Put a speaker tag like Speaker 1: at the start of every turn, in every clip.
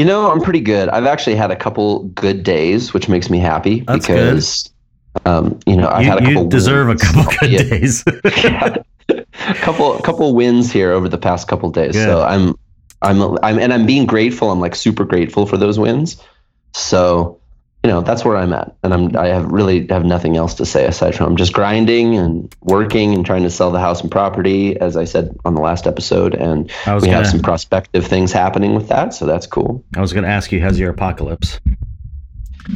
Speaker 1: You know, I'm pretty good. I've actually had a couple good days, which makes me happy
Speaker 2: That's
Speaker 1: because, um, you know, I've
Speaker 2: you,
Speaker 1: had a couple.
Speaker 2: you deserve
Speaker 1: wins.
Speaker 2: a couple good
Speaker 1: Yeah.
Speaker 2: days.
Speaker 1: a couple couple wins here over the past couple days.
Speaker 2: Good.
Speaker 1: So I'm I'm I'm and I'm being grateful. I'm like super grateful for those wins. So you know that's where I'm at, and I'm I have really have nothing else to say aside from I'm just grinding and working and trying to sell the house and property, as I said on the last episode, and we
Speaker 2: gonna,
Speaker 1: have some prospective things happening with that. So that's cool.
Speaker 2: I was gonna ask you, how's your apocalypse?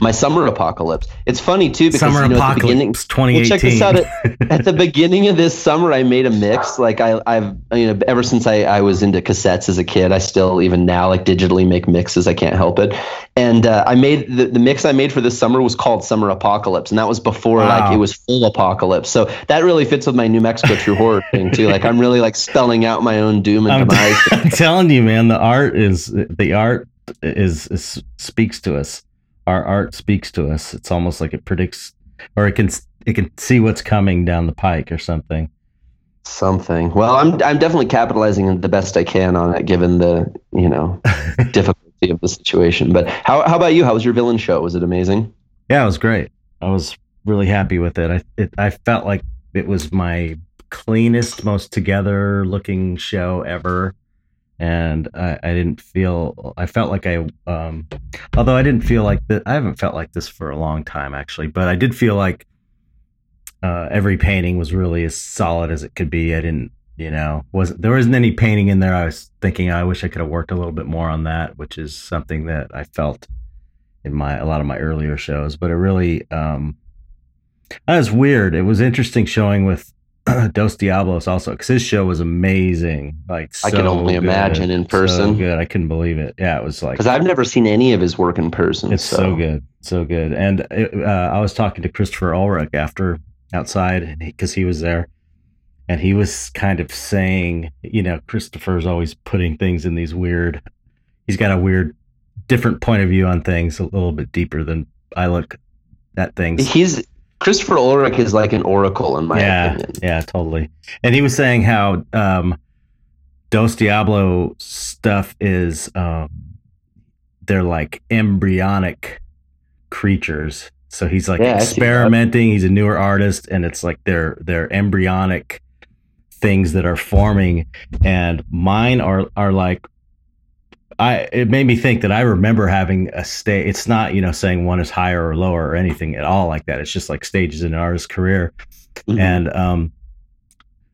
Speaker 1: My summer apocalypse. It's funny too because
Speaker 2: Summer
Speaker 1: you know at the beginning.
Speaker 2: apocalypse,
Speaker 1: Well,
Speaker 2: 2018.
Speaker 1: check this out. At, at the beginning of this summer, I made a mix. Like I, I've, you know, ever since I, I was into cassettes as a kid, I still even now like digitally make mixes. I can't help it. And uh, I made the, the mix I made for this summer was called Summer Apocalypse, and that was before
Speaker 2: Wow.
Speaker 1: like it was full apocalypse. So that really fits with my New Mexico True Horror thing too. Like I'm really like spelling out my own doom and
Speaker 2: I'm,
Speaker 1: demise.
Speaker 2: I'm telling you, man, the art is the art is, is speaks to us. Our art speaks to us. It's almost like it predicts, or it can it can see what's coming down the pike or something.
Speaker 1: Something. Well, I'm I'm definitely capitalizing the best I can on it, given the you know difficulty of the situation. But how how about you? How was your villain show? Was it amazing?
Speaker 2: Yeah, it was great. I was really happy with it. I it, I felt like it was my cleanest, most together looking show ever, and I, I didn't feel. I felt like I, um, although I didn't feel like that. I haven't felt like this for a long time actually, but I did feel like uh, every painting was really as solid as it could be. I didn't. You know, wasn't there wasn't any painting in there. I was thinking I wish I could have worked a little bit more on that, which is something that I felt in my a lot of my earlier shows, but it really um that was weird. It was interesting showing with Dos Diablos also because his show was amazing. Like
Speaker 1: I can only
Speaker 2: good.
Speaker 1: imagine in
Speaker 2: So
Speaker 1: person.
Speaker 2: good. I couldn't believe it. Yeah, it was like
Speaker 1: Because I've never seen any of his work in person.
Speaker 2: it's so, good, so good. And it, uh, I was talking to Christopher Ulrich after outside because he, was there, and he was kind of saying, you know, Christopher's always putting things in these weird. He's got a weird, different point of view on things, a little bit deeper than I look at things.
Speaker 1: He's Christopher Ulrich is like an oracle in my
Speaker 2: yeah,
Speaker 1: opinion.
Speaker 2: yeah, totally. And he was saying how um, Dos Diablo stuff is um, they're like embryonic creatures. So he's like
Speaker 1: Yeah, I see that.
Speaker 2: experimenting. He's a newer artist, and it's like they're they're embryonic things that are forming. And mine are are like I it made me think that I remember having a stage. It's not you know saying one is higher or lower or anything at all like that. It's just like stages in an artist's career.
Speaker 1: Mhm.
Speaker 2: And um,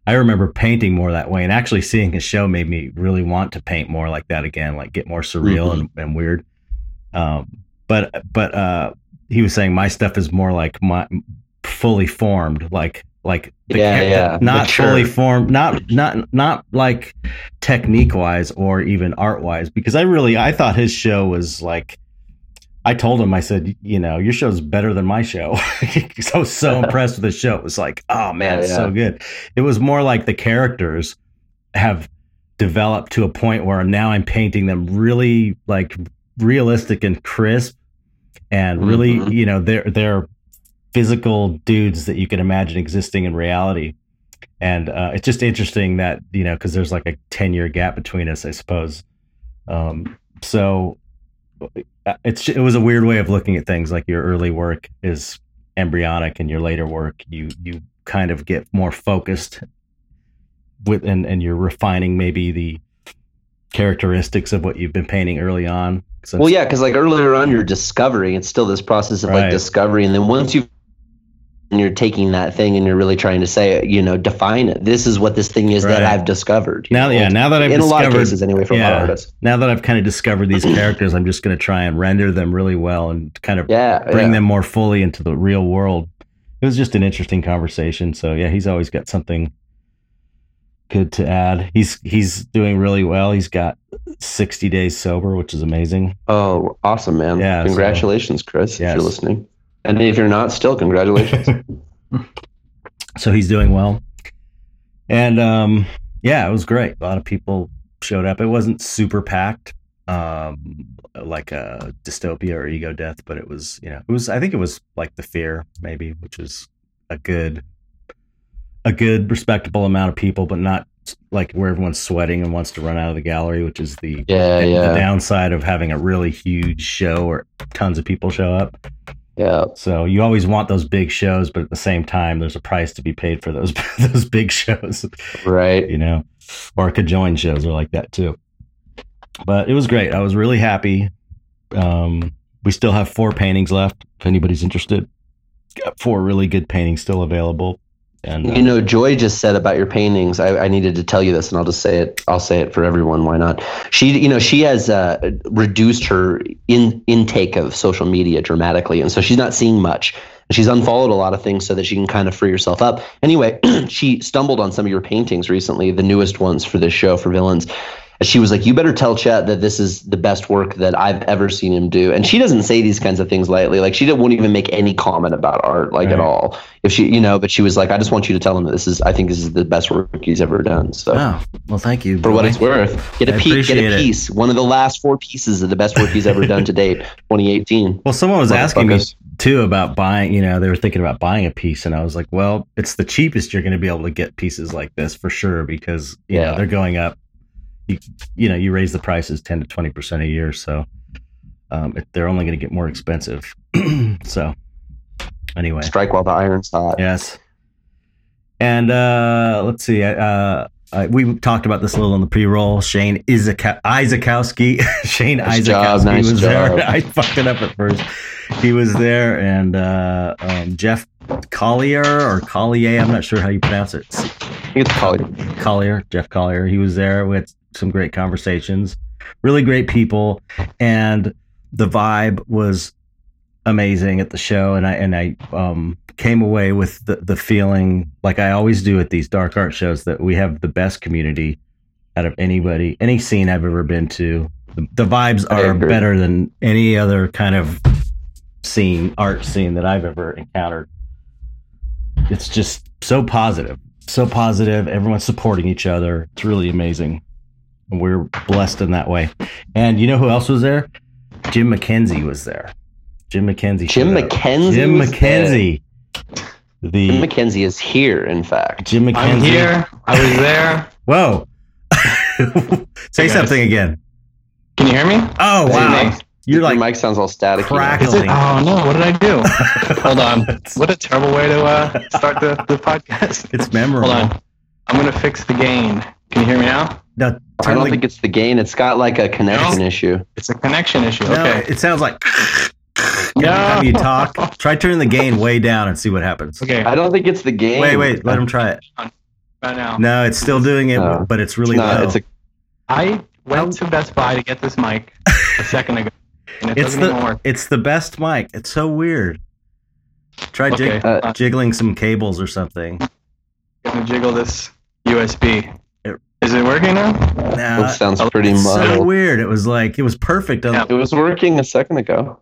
Speaker 2: I remember painting more that way, and actually seeing his show made me really want to paint more like that again, like get more surreal and, and weird. Um, but but uh, he was saying my stuff is more like my fully formed, like like the
Speaker 1: Yeah,
Speaker 2: ca-
Speaker 1: yeah,
Speaker 2: not
Speaker 1: mature.
Speaker 2: fully formed, not not not like technique wise or even art wise, because I really I thought his show was like. I told him, I said, you know, your show's better than my show. I was so impressed with the show. It was like, oh man,
Speaker 1: Yeah,
Speaker 2: it's
Speaker 1: yeah.
Speaker 2: so good. It was more like the characters have developed to a point where now I'm painting them really like realistic and crisp and really,
Speaker 1: Mhm.
Speaker 2: you know, they're they're physical dudes that you can imagine existing in reality. And uh, it's just interesting that, you know, because there's like a 10 year gap between us, I suppose. Um, so uh, it's it was a weird way of looking at things. Like your early work is embryonic, and your later work you you kind of get more focused with, and and you're refining maybe the characteristics of what you've been painting early on
Speaker 1: Well, yeah, because like earlier on, you're discovering. It's still this process of
Speaker 2: Right.
Speaker 1: like discovery, and then once you and you're taking that thing and you're really trying to say, you know, define it. This is what this thing is that I've discovered.
Speaker 2: now,
Speaker 1: know?
Speaker 2: yeah, now that I've
Speaker 1: in a lot of cases anyway, for a lot of
Speaker 2: yeah.
Speaker 1: artists.
Speaker 2: now that I've kind of discovered these characters, I'm just going to try and render them really well and kind of
Speaker 1: Yeah,
Speaker 2: bring
Speaker 1: yeah.
Speaker 2: them more fully into the real world. It was just an interesting conversation. So yeah, he's always got something good to add. He's he's doing really well. He's got 60 days sober, which is amazing.
Speaker 1: Oh, awesome, man!
Speaker 2: Yeah, so-
Speaker 1: congratulations, Chris. If you're listening, and if you're not, still congratulations.
Speaker 2: so he's doing well. And um, yeah, it was great. A lot of people showed up. It wasn't super packed, um, like a dystopia or ego death, but it was, you know, it was. I think it was like the fear, maybe, which is a good, a good respectable amount of people, but not like where everyone's sweating and wants to run out of the gallery, which is the
Speaker 1: yeah,
Speaker 2: the
Speaker 1: yeah,
Speaker 2: downside of having a really huge show where tons of people show up.
Speaker 1: Yeah.
Speaker 2: So you always want those big shows, but at the same time, there's a price to be paid for those those big shows,
Speaker 1: Right.
Speaker 2: you know, or conjoined shows are like that too. But it was great. I was really happy. Um, we still have four paintings left. If anybody's interested, got four really good paintings still available. And uh,
Speaker 1: You know, Joy just said about your paintings. I, I needed to tell you this, and I'll just say it. I'll say it for everyone. Why not? She, you know, she has uh, reduced her in intake of social media dramatically, and so she's not seeing much. She's unfollowed a lot of things so that she can kind of free herself up. Anyway, she stumbled on some of your paintings recently, the newest ones for this show for villains. She was like, "You better tell Chet that this is the best work that I've ever seen him do." And she doesn't say these kinds of things lightly. Like she won't even make any comment about art, like at all if she you know but she was like i just want you to tell him that this is i think this is the best work he's ever done so
Speaker 2: oh, well, thank you.
Speaker 1: for what it's worth get a piece get a
Speaker 2: it.
Speaker 1: piece one of the last four pieces of the best work he's ever done to date 2018
Speaker 2: Well, someone was asking me too about buying, you know, they were thinking about buying a piece. And I was like, well, it's the cheapest you're going to be able to get pieces like this for sure because, you know,
Speaker 1: Yeah.
Speaker 2: they're going up. You, you know, you raise the prices 10 to 20% a year. So um, it, they're only going to get more expensive. so anyway,
Speaker 1: strike while the iron's hot
Speaker 2: yes. And uh, let's see. Uh, uh, we talked about this a little in the pre-roll. Shane is Isaka- Izykowski, Shane
Speaker 1: Nice
Speaker 2: Izykowski
Speaker 1: job, nice
Speaker 2: was
Speaker 1: job.
Speaker 2: there. I fucked it up at first. He was there, and uh, um, Jeff Collier or Collier, I'm not sure how you pronounce it.
Speaker 1: It's probably
Speaker 2: Collier, Jeff Collier. He was there. We had some great conversations, really great people, and the vibe was amazing at the show. And I and I um, came away with the the feeling, like I always do at these dark art shows, that we have the best community out of anybody, any scene I've ever been to. The, the vibes are better than any other kind of scene, art scene that I've ever encountered. It's just so positive so positive. Everyone's supporting each other. It's really amazing. And we're blessed in that way. And you know who else was there? Jim McKenzie was there. Jim McKenzie.
Speaker 1: jim mckenzie
Speaker 2: Jim
Speaker 1: was there.
Speaker 2: McKenzie.
Speaker 1: jim
Speaker 2: The
Speaker 1: mckenzie is here in fact
Speaker 2: Jim McKenzie.
Speaker 3: I'm here. I was there.
Speaker 2: Whoa. Say
Speaker 3: Hey,
Speaker 2: something again.
Speaker 3: Can you hear me?
Speaker 2: Oh
Speaker 1: Hey,
Speaker 2: wow.
Speaker 1: Nick.
Speaker 2: You're
Speaker 1: your
Speaker 2: like
Speaker 1: mic sounds all static
Speaker 2: crack-
Speaker 3: Is it? Oh no! What did I do? Hold on. What a terrible way to uh, start the, the podcast.
Speaker 2: it's memorable.
Speaker 3: Hold on. I'm gonna fix the gain. Can you hear me now?
Speaker 2: Now,
Speaker 1: i don't
Speaker 2: the-
Speaker 1: think it's the gain it's got like a connection
Speaker 3: No.
Speaker 1: issue
Speaker 3: It's a connection issue.
Speaker 2: no,
Speaker 3: Okay.
Speaker 2: it sounds like every
Speaker 3: No.
Speaker 2: time you talk. Try turning the gain way down and see what happens.
Speaker 3: Okay.
Speaker 1: i don't think it's the gain
Speaker 2: Wait, wait, let him try it.
Speaker 3: Right now.
Speaker 2: No, it's still doing it,
Speaker 1: No.
Speaker 2: but it's
Speaker 1: it's
Speaker 2: really
Speaker 1: not
Speaker 2: low.
Speaker 1: it's a
Speaker 3: I went to Best Buy to get this mic a second ago, and it
Speaker 2: It's
Speaker 3: doesn't
Speaker 2: the
Speaker 3: work.
Speaker 2: it's the best mic. It's so weird. Try
Speaker 3: Okay.
Speaker 2: jig-
Speaker 1: Uh,
Speaker 2: jiggling some cables or something.
Speaker 3: gonna jiggle this USB.
Speaker 2: It-
Speaker 3: Is it working now?
Speaker 2: Nah,
Speaker 1: that sounds
Speaker 3: Oh,
Speaker 1: pretty
Speaker 2: it's so weird. It was like it was perfect.
Speaker 3: Yeah.
Speaker 1: it was working a second ago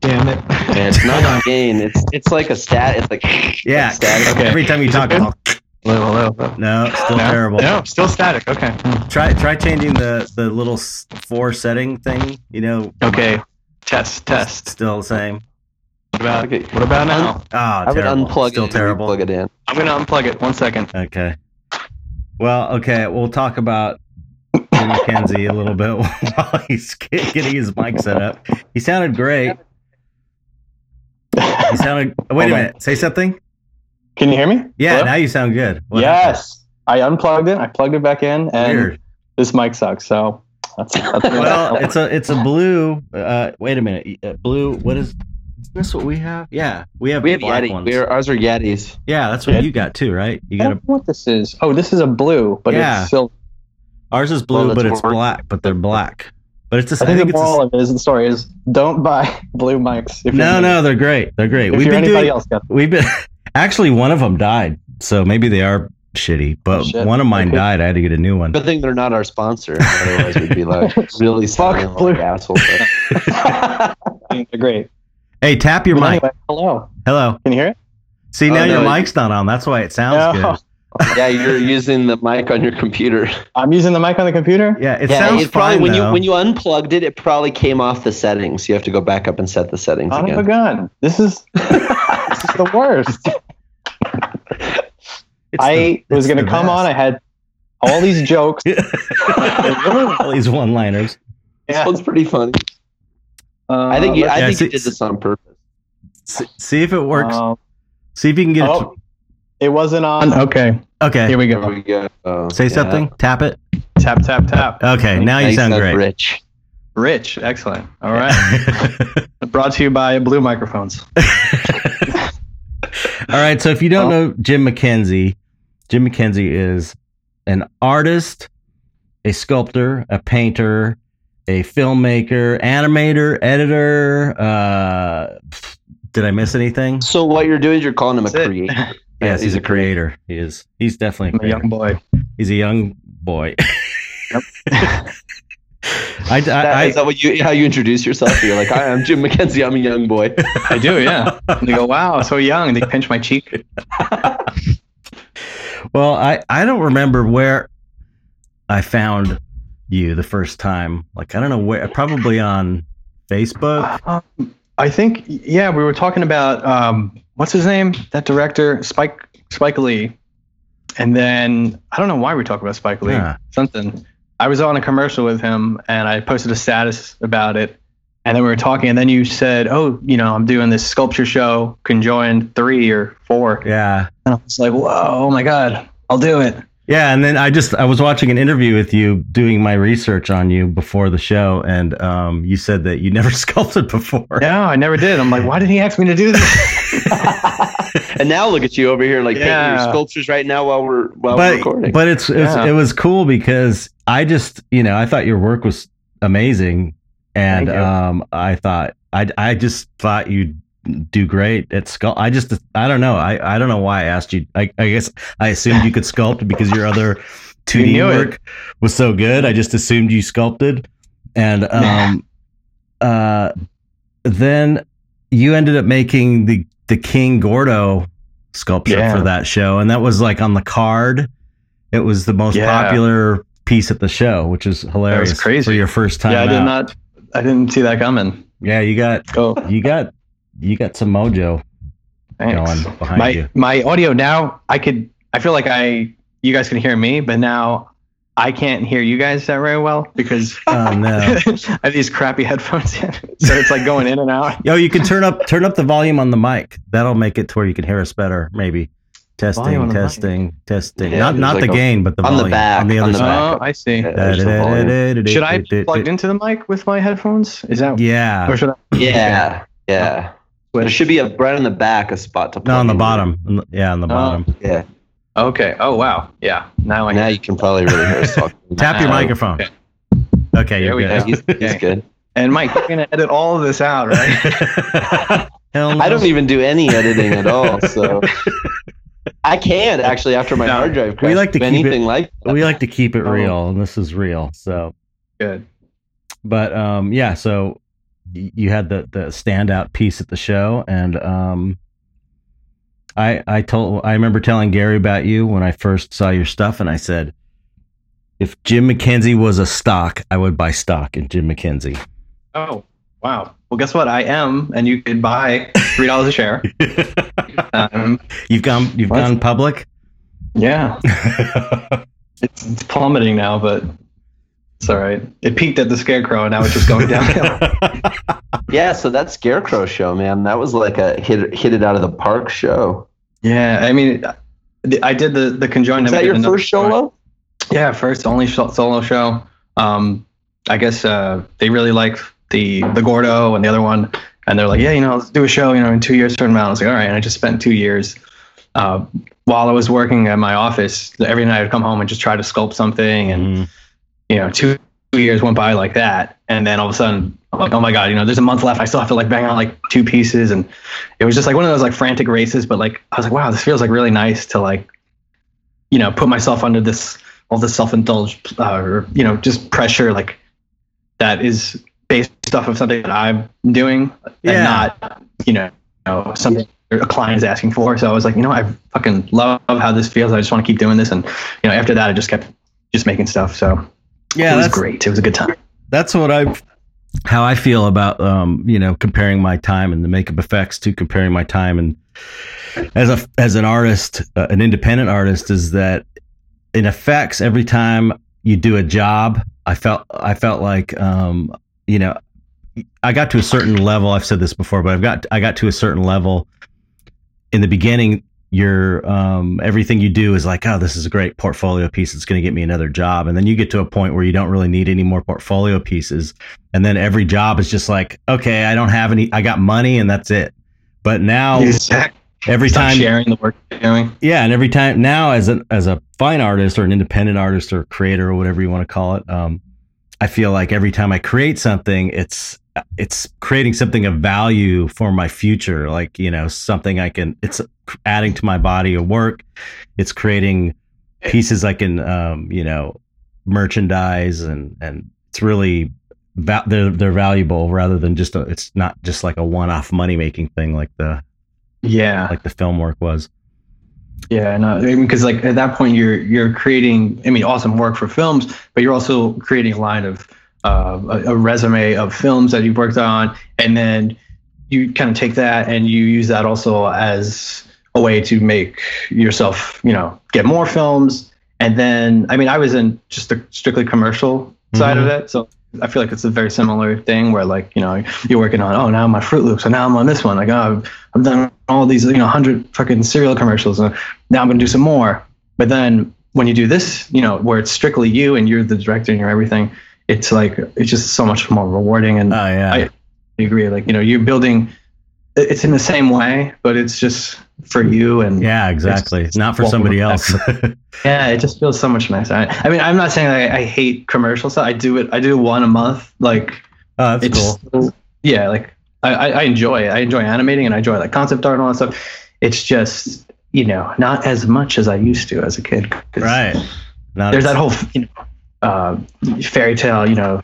Speaker 3: Damn it.
Speaker 1: Yeah, it's not a gain. It's it's like a stat. It's like
Speaker 2: Yeah,
Speaker 1: static.
Speaker 3: Okay.
Speaker 2: every time you talk,
Speaker 3: it
Speaker 2: oh, no, still
Speaker 3: no?
Speaker 2: terrible.
Speaker 3: No, still static. Okay.
Speaker 2: Try try changing the the little four setting thing. You know,
Speaker 3: Okay. Test, test.
Speaker 2: still the same.
Speaker 3: What about
Speaker 1: Okay.
Speaker 3: what about now?
Speaker 2: Ah,
Speaker 1: I would
Speaker 2: terrible.
Speaker 1: unplug
Speaker 2: still
Speaker 1: it and
Speaker 2: terrible.
Speaker 1: plug it in.
Speaker 3: I'm gonna unplug it. One second.
Speaker 2: Okay. Well, okay, we'll talk about Jim McKenzie a little bit while he's getting his mic set up. He sounded great. He sounded. Wait a minute. Say something.
Speaker 4: Can you hear me?
Speaker 2: Yeah,
Speaker 4: Hello?
Speaker 2: now you sound good. What
Speaker 4: yes. I unplugged it. I plugged it back in, and
Speaker 2: Weird.
Speaker 4: this mic sucks. So that's, that's
Speaker 2: Well, it's a it's a blue. Uh, wait a minute. Uh, blue. What is? Is this what we have? Yeah, we have
Speaker 1: We have
Speaker 2: black
Speaker 1: Yeti.
Speaker 2: ones.
Speaker 1: We're, ours are Yetis.
Speaker 2: yeah, that's what
Speaker 4: Yeah.
Speaker 2: you got too, right? You
Speaker 4: I
Speaker 2: got
Speaker 4: don't
Speaker 2: a.
Speaker 4: know what this is. Oh, this is a blue, but
Speaker 2: Yeah.
Speaker 4: it's silver.
Speaker 2: Ours is oh, blue,
Speaker 1: Well,
Speaker 2: but it's
Speaker 1: what
Speaker 2: black. But they're black. But it's a.
Speaker 4: I think, the
Speaker 2: it's a-
Speaker 4: moral of it is the story is don't buy blue mics. If
Speaker 2: no,
Speaker 4: you're,
Speaker 2: no, they're great. They're great.
Speaker 4: If
Speaker 2: We've
Speaker 4: you're
Speaker 2: been
Speaker 4: anybody
Speaker 2: doing.
Speaker 4: else, got
Speaker 2: We've been actually one of them died, so maybe they are shitty. But
Speaker 4: shit.
Speaker 2: one of mine
Speaker 4: Okay.
Speaker 2: died. I had to get a new one.
Speaker 1: Good thing they're not our sponsor. Otherwise, we'd be like really
Speaker 4: Fuck Blue.
Speaker 1: like assholes.
Speaker 4: They're great.
Speaker 2: Hey, tap your
Speaker 4: But
Speaker 2: mic.
Speaker 4: anyway, hello.
Speaker 2: Hello.
Speaker 4: Can you hear it?
Speaker 2: See
Speaker 1: Oh,
Speaker 2: now your mic's not on. That's why it sounds
Speaker 4: No.
Speaker 2: good.
Speaker 1: yeah, you're using the mic on your computer.
Speaker 4: I'm using the mic on the computer.
Speaker 2: Yeah, it
Speaker 1: yeah,
Speaker 2: sounds
Speaker 1: it probably
Speaker 2: fine
Speaker 1: when
Speaker 2: though.
Speaker 1: you when you unplugged it, it probably came off the settings. You have to go back up and set the settings
Speaker 4: Son of a
Speaker 1: again.
Speaker 4: gun. This is this is the worst.
Speaker 2: It's
Speaker 4: I
Speaker 2: the-
Speaker 4: was gonna
Speaker 2: the
Speaker 4: come on. I had all these jokes.
Speaker 2: all these one-liners.
Speaker 1: This
Speaker 4: Yeah.
Speaker 1: one's pretty funny.
Speaker 4: Uh,
Speaker 1: I think you, I
Speaker 2: yeah,
Speaker 1: think
Speaker 2: see-
Speaker 1: you did this on purpose.
Speaker 2: See, see if it works.
Speaker 4: um,
Speaker 2: see if you can get
Speaker 4: oh, it wasn't on. Okay.
Speaker 2: Okay.
Speaker 4: here we
Speaker 1: There
Speaker 4: go.
Speaker 1: we go. Oh,
Speaker 2: Say
Speaker 1: yeah.
Speaker 2: something. Tap it.
Speaker 4: Tap tap tap.
Speaker 2: Okay. Now you
Speaker 1: Nice
Speaker 2: sound great.
Speaker 1: Rich.
Speaker 4: Rich, excellent. All right. Brought to you by Blue Microphones.
Speaker 2: All right. So if you don't know Jim McKenzie, Jim McKenzie is an artist, a sculptor, a painter, a filmmaker, animator, editor. Uh, did I miss anything?
Speaker 1: So what you're doing is you're calling him a
Speaker 4: That's it.
Speaker 1: creator.
Speaker 2: Yes, he's a creator. He is. He's definitely a
Speaker 4: I'm a young boy.
Speaker 2: He's a young boy.
Speaker 4: Yep.
Speaker 2: I,
Speaker 1: That,
Speaker 2: I,
Speaker 1: is that what you how you introduce yourself? You're like, hi, I'm Jim McKenzie. I'm a young boy.
Speaker 4: I do, yeah. And they go, wow, so young. They pinch my cheek.
Speaker 2: well, I, I don't remember where I found you the first time. Like, I don't know where, probably on Facebook.
Speaker 4: Um, I think, yeah, we were talking about um, what's his name? That director, Spike Spike Lee. And then I don't know why we talk about Spike Lee.
Speaker 2: Yeah.
Speaker 4: Something. I was on a commercial with him, and I posted a status about it. And then we were talking, and then you said, "Oh, you know, I'm doing this sculpture show, conjoined three or four.
Speaker 2: Yeah.
Speaker 4: And I was like, "Whoa, oh my god, I'll do it."
Speaker 2: Yeah. And then I just, I was watching an interview with you doing my research on you before the show. And um, you said that you never sculpted before.
Speaker 4: No, I never did. I'm like, why did he ask me to do this?
Speaker 1: and now look at you over here, like painting your sculptures right now while we're while we're recording.
Speaker 2: but it's, it's
Speaker 4: Yeah.
Speaker 2: it was cool because I just you know I thought your work was amazing and um I thought I I just thought you'd do great at sculpt. I just I don't know I I don't know why I asked you. I I guess I assumed you could sculpt because your other 2D
Speaker 4: knew it.
Speaker 2: work was so good. I just assumed you sculpted and um uh then you ended up making the the King Gordo sculpture
Speaker 4: Yeah.
Speaker 2: for that show, and that was like on the card. It was the most
Speaker 4: Yeah.
Speaker 2: popular piece at the show, which is hilarious That was
Speaker 4: crazy.
Speaker 2: for your first time.
Speaker 4: yeah, I did
Speaker 2: out.
Speaker 4: not. I didn't see that coming.
Speaker 2: Yeah, you got
Speaker 4: Go.
Speaker 2: you got you got some mojo
Speaker 4: Thanks.
Speaker 2: going behind
Speaker 4: my
Speaker 2: you.
Speaker 4: my audio now I could I feel like I you guys can hear me, but now I can't hear you guys that very well because
Speaker 2: Oh no!
Speaker 4: I have these crappy headphones in. So it's like going in and out.
Speaker 2: Yo, you can turn up turn up the volume on the mic. That'll make it to where you can hear us better. Maybe testing,
Speaker 4: Volume on the mic.
Speaker 2: testing, testing.
Speaker 1: Yeah,
Speaker 2: not not
Speaker 1: like
Speaker 2: the
Speaker 1: a-
Speaker 2: gain, but the
Speaker 1: on the
Speaker 2: volume
Speaker 1: back,
Speaker 2: on the
Speaker 1: on
Speaker 2: other
Speaker 1: the
Speaker 2: side.
Speaker 4: Oh, I see.
Speaker 1: Yeah, there's the.
Speaker 4: Should I be plugged into the mic with my headphones? Is that
Speaker 2: Yeah.
Speaker 4: or should I
Speaker 1: yeah, yeah. Oh. There should be a right on the back a spot to.
Speaker 2: No, on the
Speaker 1: in.
Speaker 2: bottom. Yeah, on the
Speaker 4: Oh.
Speaker 2: bottom.
Speaker 1: Yeah.
Speaker 4: Okay. Oh wow. Yeah. Now I
Speaker 1: Now you can probably really hear us talk.
Speaker 2: Tap your microphone.
Speaker 4: Okay.
Speaker 2: Okay,
Speaker 4: There
Speaker 2: you're
Speaker 4: we
Speaker 2: good.
Speaker 1: Yeah, he's, he's
Speaker 4: Okay.
Speaker 1: good.
Speaker 4: and Mike, you're gonna edit all of this out, right?
Speaker 2: Hell no.
Speaker 1: I don't even do any editing at all, so I can't actually after my
Speaker 4: No.
Speaker 1: hard drive crashed.
Speaker 2: We like to
Speaker 1: do
Speaker 2: keep it-
Speaker 1: anything like that.
Speaker 2: we like to keep it
Speaker 4: Oh.
Speaker 2: real, and this is real. So,
Speaker 4: Good.
Speaker 2: but um, yeah. So y- you had the the standout piece at the show, and um, I I told I remember telling Gary about you when I first saw your stuff, and I said, if Jim McKenzie was a stock, I would buy stock in Jim McKenzie.
Speaker 4: Oh wow. Well, guess what? I am, and you could buy three dollars a share. Um,
Speaker 2: you've gone you've gone public.
Speaker 4: yeah, it's, it's plummeting now, but it's all right. It peaked at the scarecrow, and now it's just going downhill.
Speaker 1: Yeah, so that Scarecrow show, man, that was like a hit hit it out of the park show.
Speaker 4: yeah, I mean, I did the the conjoined.
Speaker 1: Is that your
Speaker 4: another
Speaker 1: first
Speaker 4: show.
Speaker 1: solo?
Speaker 4: Yeah, first only solo show. Um, I guess uh, they really liked the the Gordo and the other one, and they're like, yeah, you know, let's do a show, you know, in two years, certain amount. I was like, all right, and I just spent two years. Uh, while I was working at my office, every night I'd come home and just try to sculpt something, and
Speaker 2: Mhm.
Speaker 4: You know, two, years went by like that, and then all of a sudden, I'm like, oh my god, you know, there's a month left. I still have to like bang out like two pieces, and it was just like one of those like frantic races. But like, I was like, wow, this feels like really nice to like you know put myself under this all this self-indulged uh, or you know just pressure like that is based off of something that I'm doing
Speaker 2: Yeah.
Speaker 4: and not you know, you know something a client is asking for. So I was like, you know, I fucking love how this feels. I just want to keep doing this. And you know, after that, I just kept just making stuff. So
Speaker 2: Yeah,
Speaker 4: it was great. It was a good time.
Speaker 2: that's what I how I feel about um, you know comparing my time in the makeup effects to comparing my time and as a as an artist, uh, an independent artist, is that in effects every time you do a job, I felt I felt like um, you know I got to a certain level. I've said this before, but I've got I got to a certain level in the beginning. Your um, everything you do is like, oh, this is a great portfolio piece. It's going to get me another job, and then you get to a point where you don't really need any more portfolio pieces, and then every job is just like, okay, I don't have any. I got money, and that's it. But now
Speaker 4: Exactly.
Speaker 2: every
Speaker 4: Stop
Speaker 2: time
Speaker 4: sharing the work you're doing.
Speaker 2: yeah and every time now as a as a fine artist or an independent artist or creator or whatever you want to call it um i feel like every time i create something it's it's creating something of value for my future like you know something i can it's adding to my body of work. It's creating pieces i can um you know merchandise and and it's really va- they're they're valuable rather than just a, it's not just like a one-off money making thing like the
Speaker 4: Yeah.
Speaker 2: like the film work was.
Speaker 4: Yeah, no, because like at that point you're you're creating, I mean, awesome work for films, but you're also creating a line of uh, a, a resume of films that you've worked on, and then you kind of take that and you use that also as a way to make yourself, you know, get more films. And then, I mean, I was in just the strictly commercial side of it, so I feel like it's a very similar thing where like you know you're working on oh now I'm on Froot Loops and now I'm on this one like oh I've, I've done all these you know hundred fucking cereal commercials and now I'm gonna do some more but then when you do this you know where it's strictly you and you're the director and you're everything it's like it's just so much more rewarding and
Speaker 2: oh yeah
Speaker 4: I- agree like you know you're building it's in the same way but it's just for you and
Speaker 2: Yeah, exactly.
Speaker 4: It's-
Speaker 2: Not for somebody else.
Speaker 4: yeah, it just feels so much nicer. I, I mean, I'm not saying I, I hate commercial stuff. I do it. I do one a month. Like
Speaker 2: oh, that's
Speaker 4: it's
Speaker 2: cool.
Speaker 4: yeah. Like I, I I enjoy it. I enjoy animating and I enjoy like concept art and all that stuff. It's just you know not as much as I used to as a kid.
Speaker 2: Right. Not
Speaker 4: There's
Speaker 2: as-
Speaker 4: that whole you know uh, fairy tale you know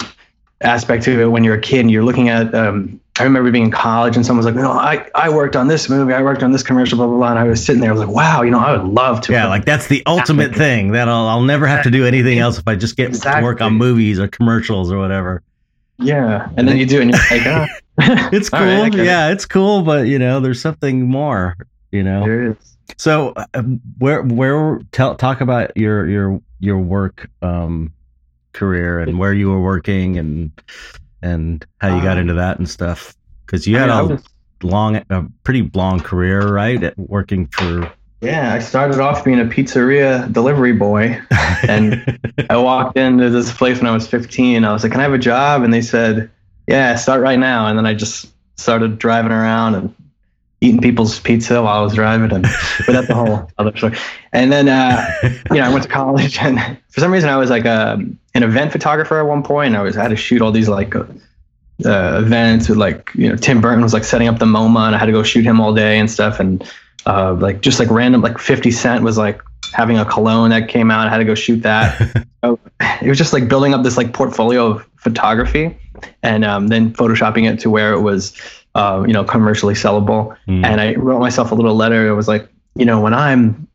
Speaker 4: aspect to it when you're a kid and you're looking at. Um, I remember being in college and someone was like, "No, I, I worked on this movie. I worked on this commercial, blah blah blah." And I was sitting there, I was like, "Wow, you know, I would love to."
Speaker 2: Yeah, like that's the ultimate thing that I'll, I'll never have to do anything else if I just get to work on movies or commercials or whatever.
Speaker 4: yeah. And then you do, it and you're like, "Oh,
Speaker 2: It's cool.
Speaker 4: right,
Speaker 2: yeah, it's cool, but you know, there's something more, you know.
Speaker 4: There is.
Speaker 2: So, uh, where where tell talk about your your your work um career and where you were working and and how you got
Speaker 4: Um,
Speaker 2: into that and stuff cuz you
Speaker 4: I
Speaker 2: had
Speaker 4: mean, I
Speaker 2: a
Speaker 4: was-
Speaker 2: long a pretty long career, right? At working for
Speaker 4: Yeah, I started off being a pizzeria delivery boy. And I walked into this place when I was 15. I was like, "Can I have a job?" And they said, "Yeah, start right now." And then I just started driving around and eating people's pizza while I was driving. And but that's a whole other story. And then uh, you know, I went to college, and for some reason, I was like a, an event photographer at one point. I was I had to shoot all these like. Uh, uh, events with like you know Tim Burton was like setting up the MoMA and I had to go shoot him all day and stuff and uh, like just like random like 50 Cent was like having a cologne that came out I had to go shoot that so it was just like building up this like portfolio of photography and um, then photoshopping it to where it was uh, you know commercially sellable
Speaker 2: Mm.
Speaker 4: and I wrote myself a little letter. It was like, you know, when I'm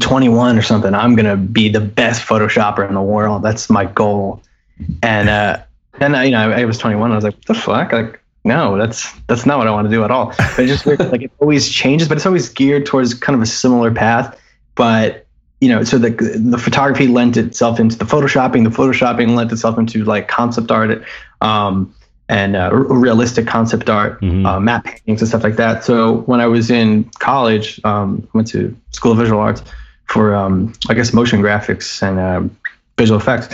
Speaker 4: 21 or something, I'm gonna be the best photoshopper in the world. That's my goal. And uh, then I, you know, I was 21. I was like, what the fuck? Like, no, that's that's not what I want to do at all. But it just like it always changes, but it's always geared towards kind of a similar path. But you know, so the the photography lent itself into the photoshopping. The photoshopping lent itself into like concept art. Um, and uh, realistic concept art
Speaker 2: Mhm.
Speaker 4: uh, matte paintings and stuff like that. So when I was in college, um, went to School of Visual Arts for, um, I guess, motion graphics and um visual effects.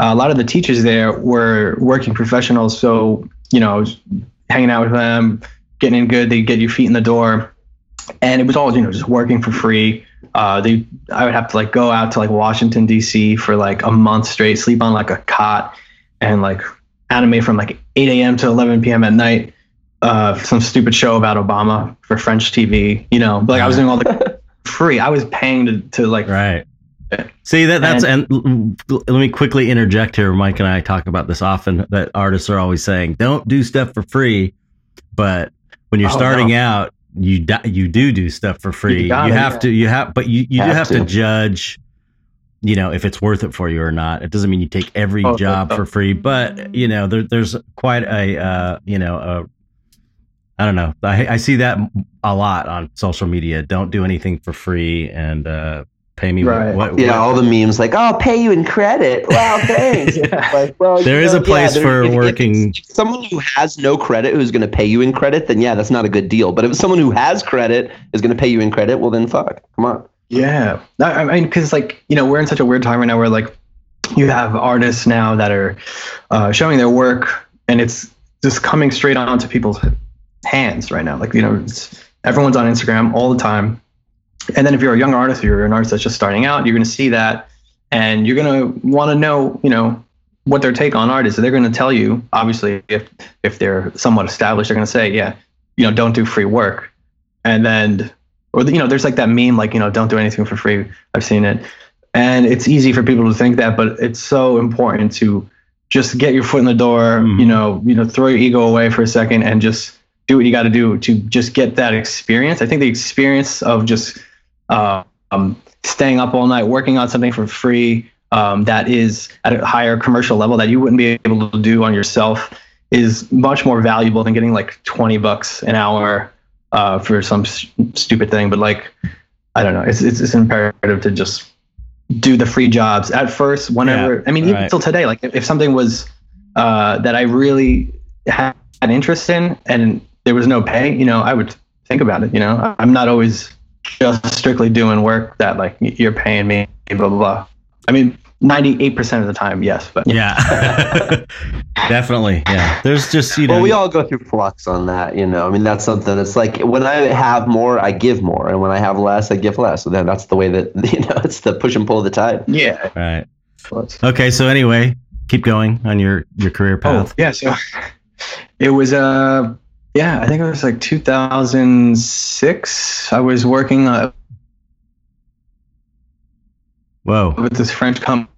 Speaker 4: Uh, a lot of the teachers there were working professionals, so you know, I was hanging out with them, getting in good. They get your feet in the door, and it was all you know, just working for free. Uh, they, I would have to like go out to like Washington D.C. for like a month straight, sleep on like a cot, and like animate from like 8 a.m. to 11 p.m. at night. Uh, some stupid show about Obama for French TV. You know, but, like I was doing all the free. I was paying to, to like
Speaker 2: Right. See that that's and, l- let me quickly interject here. Mike and I talk about this often. That artists are always saying, "Don't do stuff for free," but when you're
Speaker 4: Oh,
Speaker 2: starting
Speaker 4: no.
Speaker 2: out, you do, you do do stuff for free. You,
Speaker 4: gotta,
Speaker 2: have
Speaker 4: yeah.
Speaker 2: to. You have, but you you do
Speaker 1: Have
Speaker 2: have to.
Speaker 1: to.
Speaker 2: judge. You know if it's worth it for you or not. It doesn't mean you take every
Speaker 4: Oh,
Speaker 2: job
Speaker 4: no.
Speaker 2: for free, but you know there, there's quite a uh, you know a I don't know. I, I see that a lot on social media. Don't do anything for free and uh, pay me
Speaker 4: Right.
Speaker 2: what, what,
Speaker 1: Yeah, all the memes like, "Oh, I'll pay you in credit." Wow, thanks.
Speaker 4: Yeah.
Speaker 1: Like, well,
Speaker 2: There
Speaker 1: you
Speaker 2: is
Speaker 1: know,
Speaker 2: a place
Speaker 1: there-
Speaker 2: for
Speaker 1: if- if
Speaker 2: working-
Speaker 1: it's- if someone who has no credit who's going to pay you in credit, then yeah, that's not a good deal. But if someone who has credit is going to pay you in credit, well, then fuck, come on.
Speaker 4: Yeah, I mean, because like you know, we're in such a weird time right now where like you have artists now that are uh, showing their work, and it's just coming straight onto people's hands right now. Like you know, everyone's on Instagram all the time, and then if you're a young artist, or you're an artist that's just starting out, you're going to see that, and you're going to want to know, you know, what their take on art is. So they're going to tell you, obviously, if if they're somewhat established, they're going to say, yeah, you know, don't do free work, and then or you know, there's like that meme, like you know, don't do anything for free. I've seen it, and it's easy for people to think that, but it's so important to just get your foot in the door.
Speaker 2: Mhm.
Speaker 4: You know, you know, throw your ego away for a second and just do what you got to do to just get that experience. I think the experience of just uh, um, staying up all night working on something for free um, that is at a higher commercial level that you wouldn't be able to do on yourself is much more valuable than getting like 20 bucks an hour uh, for some stupid thing. But like, I don't know. It's, it's it's imperative to just do the free jobs at first. Whenever I mean, even
Speaker 2: right.
Speaker 4: till today, like if, if something was uh, that I really had an interest in and there was no pay, you know, I would think about it. You know, I'm not always just strictly doing work that like you're paying me, blah blah blah. I mean, 98% of the time, yes, but
Speaker 2: Yeah, definitely. Yeah, there's just you know.
Speaker 1: Well, we all go through flux on that, you know. I mean, that's something. It's like when I have more, I give more, and when I have less, I give less. So then that's the way that you know it's the push and pull of the tide.
Speaker 4: yeah.
Speaker 2: right.
Speaker 4: Let's-
Speaker 2: Okay, so anyway, keep going on your your career path.
Speaker 4: Oh,
Speaker 2: path.
Speaker 4: yeah. So it was, uh, yeah, I think it was like 2006. I was working uh,
Speaker 2: Whoa,
Speaker 4: with this French company.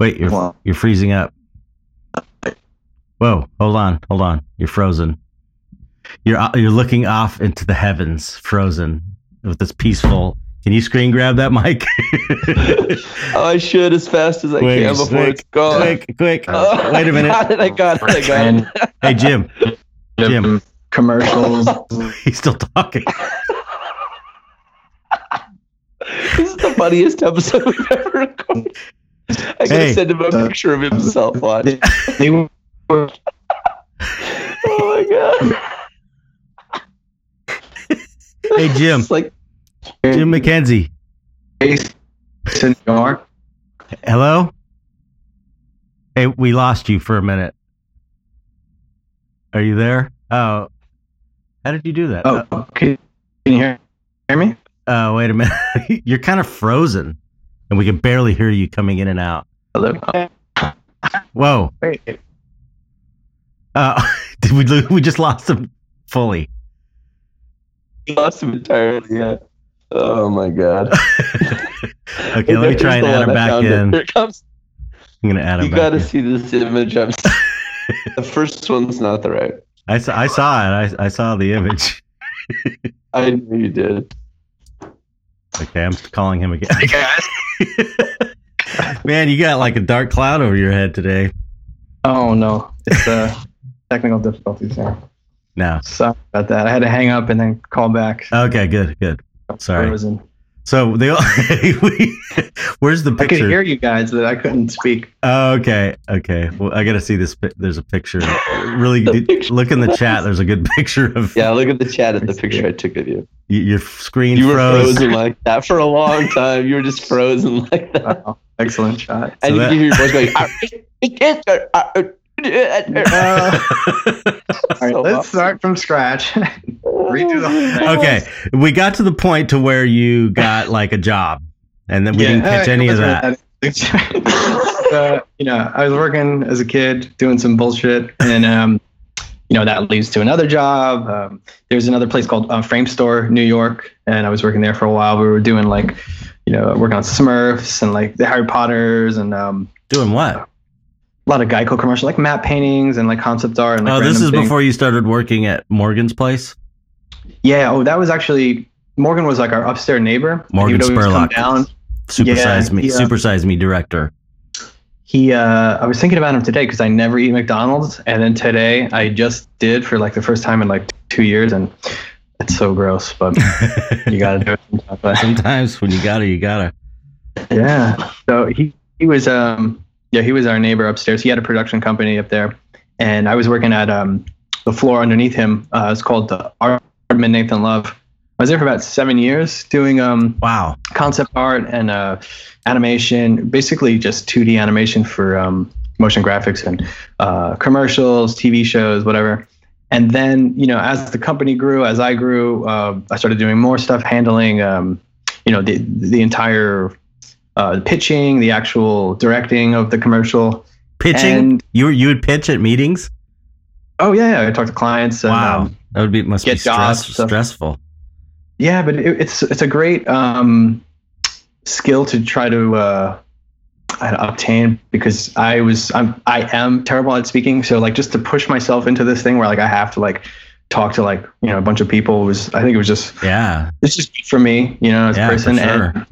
Speaker 2: wait, you're
Speaker 4: Wow.
Speaker 2: you're freezing up. Whoa, hold on, hold on. You're frozen. You're uh, you're looking off into the heavens, frozen with this peaceful. Can you screen grab that mic?
Speaker 1: Oh, I should as fast as I
Speaker 2: Quick,
Speaker 1: can before
Speaker 2: quick,
Speaker 1: it's gone.
Speaker 2: quick, quick!
Speaker 1: Oh,
Speaker 2: Wait a minute.
Speaker 1: I got it. I got it. I got it.
Speaker 2: Hey, Jim, Jim.
Speaker 4: commercials.
Speaker 2: he's still talking.
Speaker 1: This is the funniest episode we've ever recorded. I gotta
Speaker 2: Hey.
Speaker 1: send him a picture of himself. Uh, watch.
Speaker 4: they were
Speaker 1: Oh my god.
Speaker 2: Hey, Jim,
Speaker 1: It's like
Speaker 2: Jim McKenzie.
Speaker 4: based in New York.
Speaker 2: Hello. Hey, we lost you for a minute. Are you there? Oh, how did you do that?
Speaker 4: Oh, can can you hear, hear me?
Speaker 2: Oh, wait a minute. You're kind of frozen, and we can barely hear you coming in and out.
Speaker 4: Hello.
Speaker 2: Whoa.
Speaker 4: Wait.
Speaker 2: Uh, did we we just lost him fully?
Speaker 1: we lost him entirely. Yeah. Oh my god.
Speaker 2: okay, let me try and add him back in.
Speaker 1: Here it comes.
Speaker 2: I'm gonna add him
Speaker 1: You gotta
Speaker 2: in.
Speaker 1: see this image. I'm the first one's not the right.
Speaker 2: I saw, I saw it. I, I saw the image.
Speaker 1: I knew you did.
Speaker 2: Okay, I'm calling him again.
Speaker 4: Hey guys.
Speaker 2: Man, you got like a dark cloud over your head today.
Speaker 4: Oh no, it's uh, technical difficulties here.
Speaker 2: No.
Speaker 4: Sorry about that. I had to hang up and then call back.
Speaker 2: Okay, good, good. Sorry.
Speaker 4: Frozen.
Speaker 2: So they we, where's the picture?
Speaker 4: I could hear you guys, but I couldn't speak.
Speaker 2: Oh, okay, okay. Well, I got to see this. There's a picture. Really,
Speaker 1: The picture.
Speaker 2: look in the chat. There's a good picture of
Speaker 1: Yeah, look at the chat at the picture I took of you.
Speaker 2: your screen
Speaker 1: You were
Speaker 2: froze.
Speaker 1: frozen like that for a long time. You were just frozen like that.
Speaker 4: Oh, excellent shot.
Speaker 1: And
Speaker 2: So
Speaker 1: you
Speaker 2: that-
Speaker 1: can hear your voice going. "Ah, can't start,
Speaker 4: all right,
Speaker 1: So
Speaker 4: let's start from scratch. Redo the
Speaker 2: okay, we got to the point to where you got like a job, and then we didn't catch any of that.
Speaker 4: uh, you know, I was working as a kid doing some bullshit, and um, you know that leads to another job. Um, there's another place called uh, Framestore, New York, and I was working there for a while. We were doing like, you know, working on Smurfs and like the Harry Potters and um,
Speaker 2: Doing what?
Speaker 4: a lot of Geico commercials, like map paintings and like concept art. And like
Speaker 2: Oh, this is
Speaker 4: things.
Speaker 2: before you started working at Morgan's place.
Speaker 4: Yeah. Oh, that was actually Morgan was like our upstairs neighbor.
Speaker 2: Morgan
Speaker 4: he would always come
Speaker 2: Spurlock.
Speaker 4: down.
Speaker 2: Supersize me,
Speaker 4: yeah.
Speaker 2: supersize me director.
Speaker 4: He, uh, I was thinking about him today because I never eat McDonald's, and then today I just did for like the first time in like two years, and it's so gross, but you gotta do it. sometimes. But-
Speaker 2: Sometimes when you gotta, you gotta.
Speaker 4: Yeah. So he he was um yeah he was our neighbor upstairs. He had a production company up there, and I was working at um the floor underneath him. Uh, it's called the Artman Nathan Love. I was there for about seven years doing um
Speaker 2: Wow.
Speaker 4: concept art and uh, animation, basically just 2D animation for um, motion graphics and uh, commercials, TV shows, whatever. And then, you know, as the company grew, as I grew, uh, I started doing more stuff, handling, um, you know, the the entire uh, pitching, the actual directing of the commercial.
Speaker 2: Pitching.
Speaker 4: And
Speaker 2: you you would pitch at meetings.
Speaker 4: oh yeah, I talk to clients. And,
Speaker 2: Wow.
Speaker 4: um,
Speaker 2: That would be must be
Speaker 4: get jobs,
Speaker 2: stress,
Speaker 4: so-
Speaker 2: stressful.
Speaker 4: Yeah, but it, it's it's a great um, skill to try to uh, I don't know, obtain because I was I'm I am terrible at speaking. So like just to push myself into this thing where like I have to like talk to like you know a bunch of people was I think it was just
Speaker 2: Yeah.
Speaker 4: it's just for me you know as
Speaker 2: Yeah,
Speaker 4: a person
Speaker 2: sure.
Speaker 4: and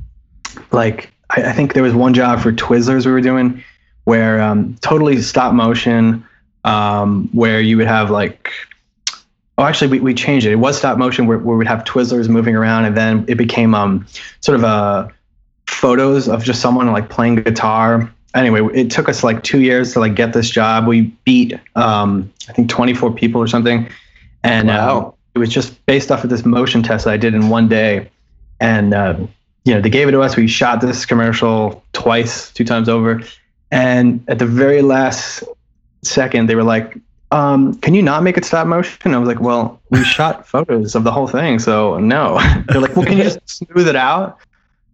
Speaker 4: like I, I think there was one job for Twizzlers we were doing where um, totally stop motion um, where you would have like oh actually we, we changed it. It was stop motion where, where we'd have Twizzlers moving around and then it became um, sort of a photos of just someone like playing guitar. Anyway it took us like two years to like get this job. We beat um, I think 24 people or something. And uh, it was just based off of this motion test that I did in one day. And uh, you know they gave it to us. We shot this commercial twice two times over. And at the very last second they were like um, can you not make it stop motion? I was like well we shot photos of the whole thing so no. They're like well can you just smooth it out?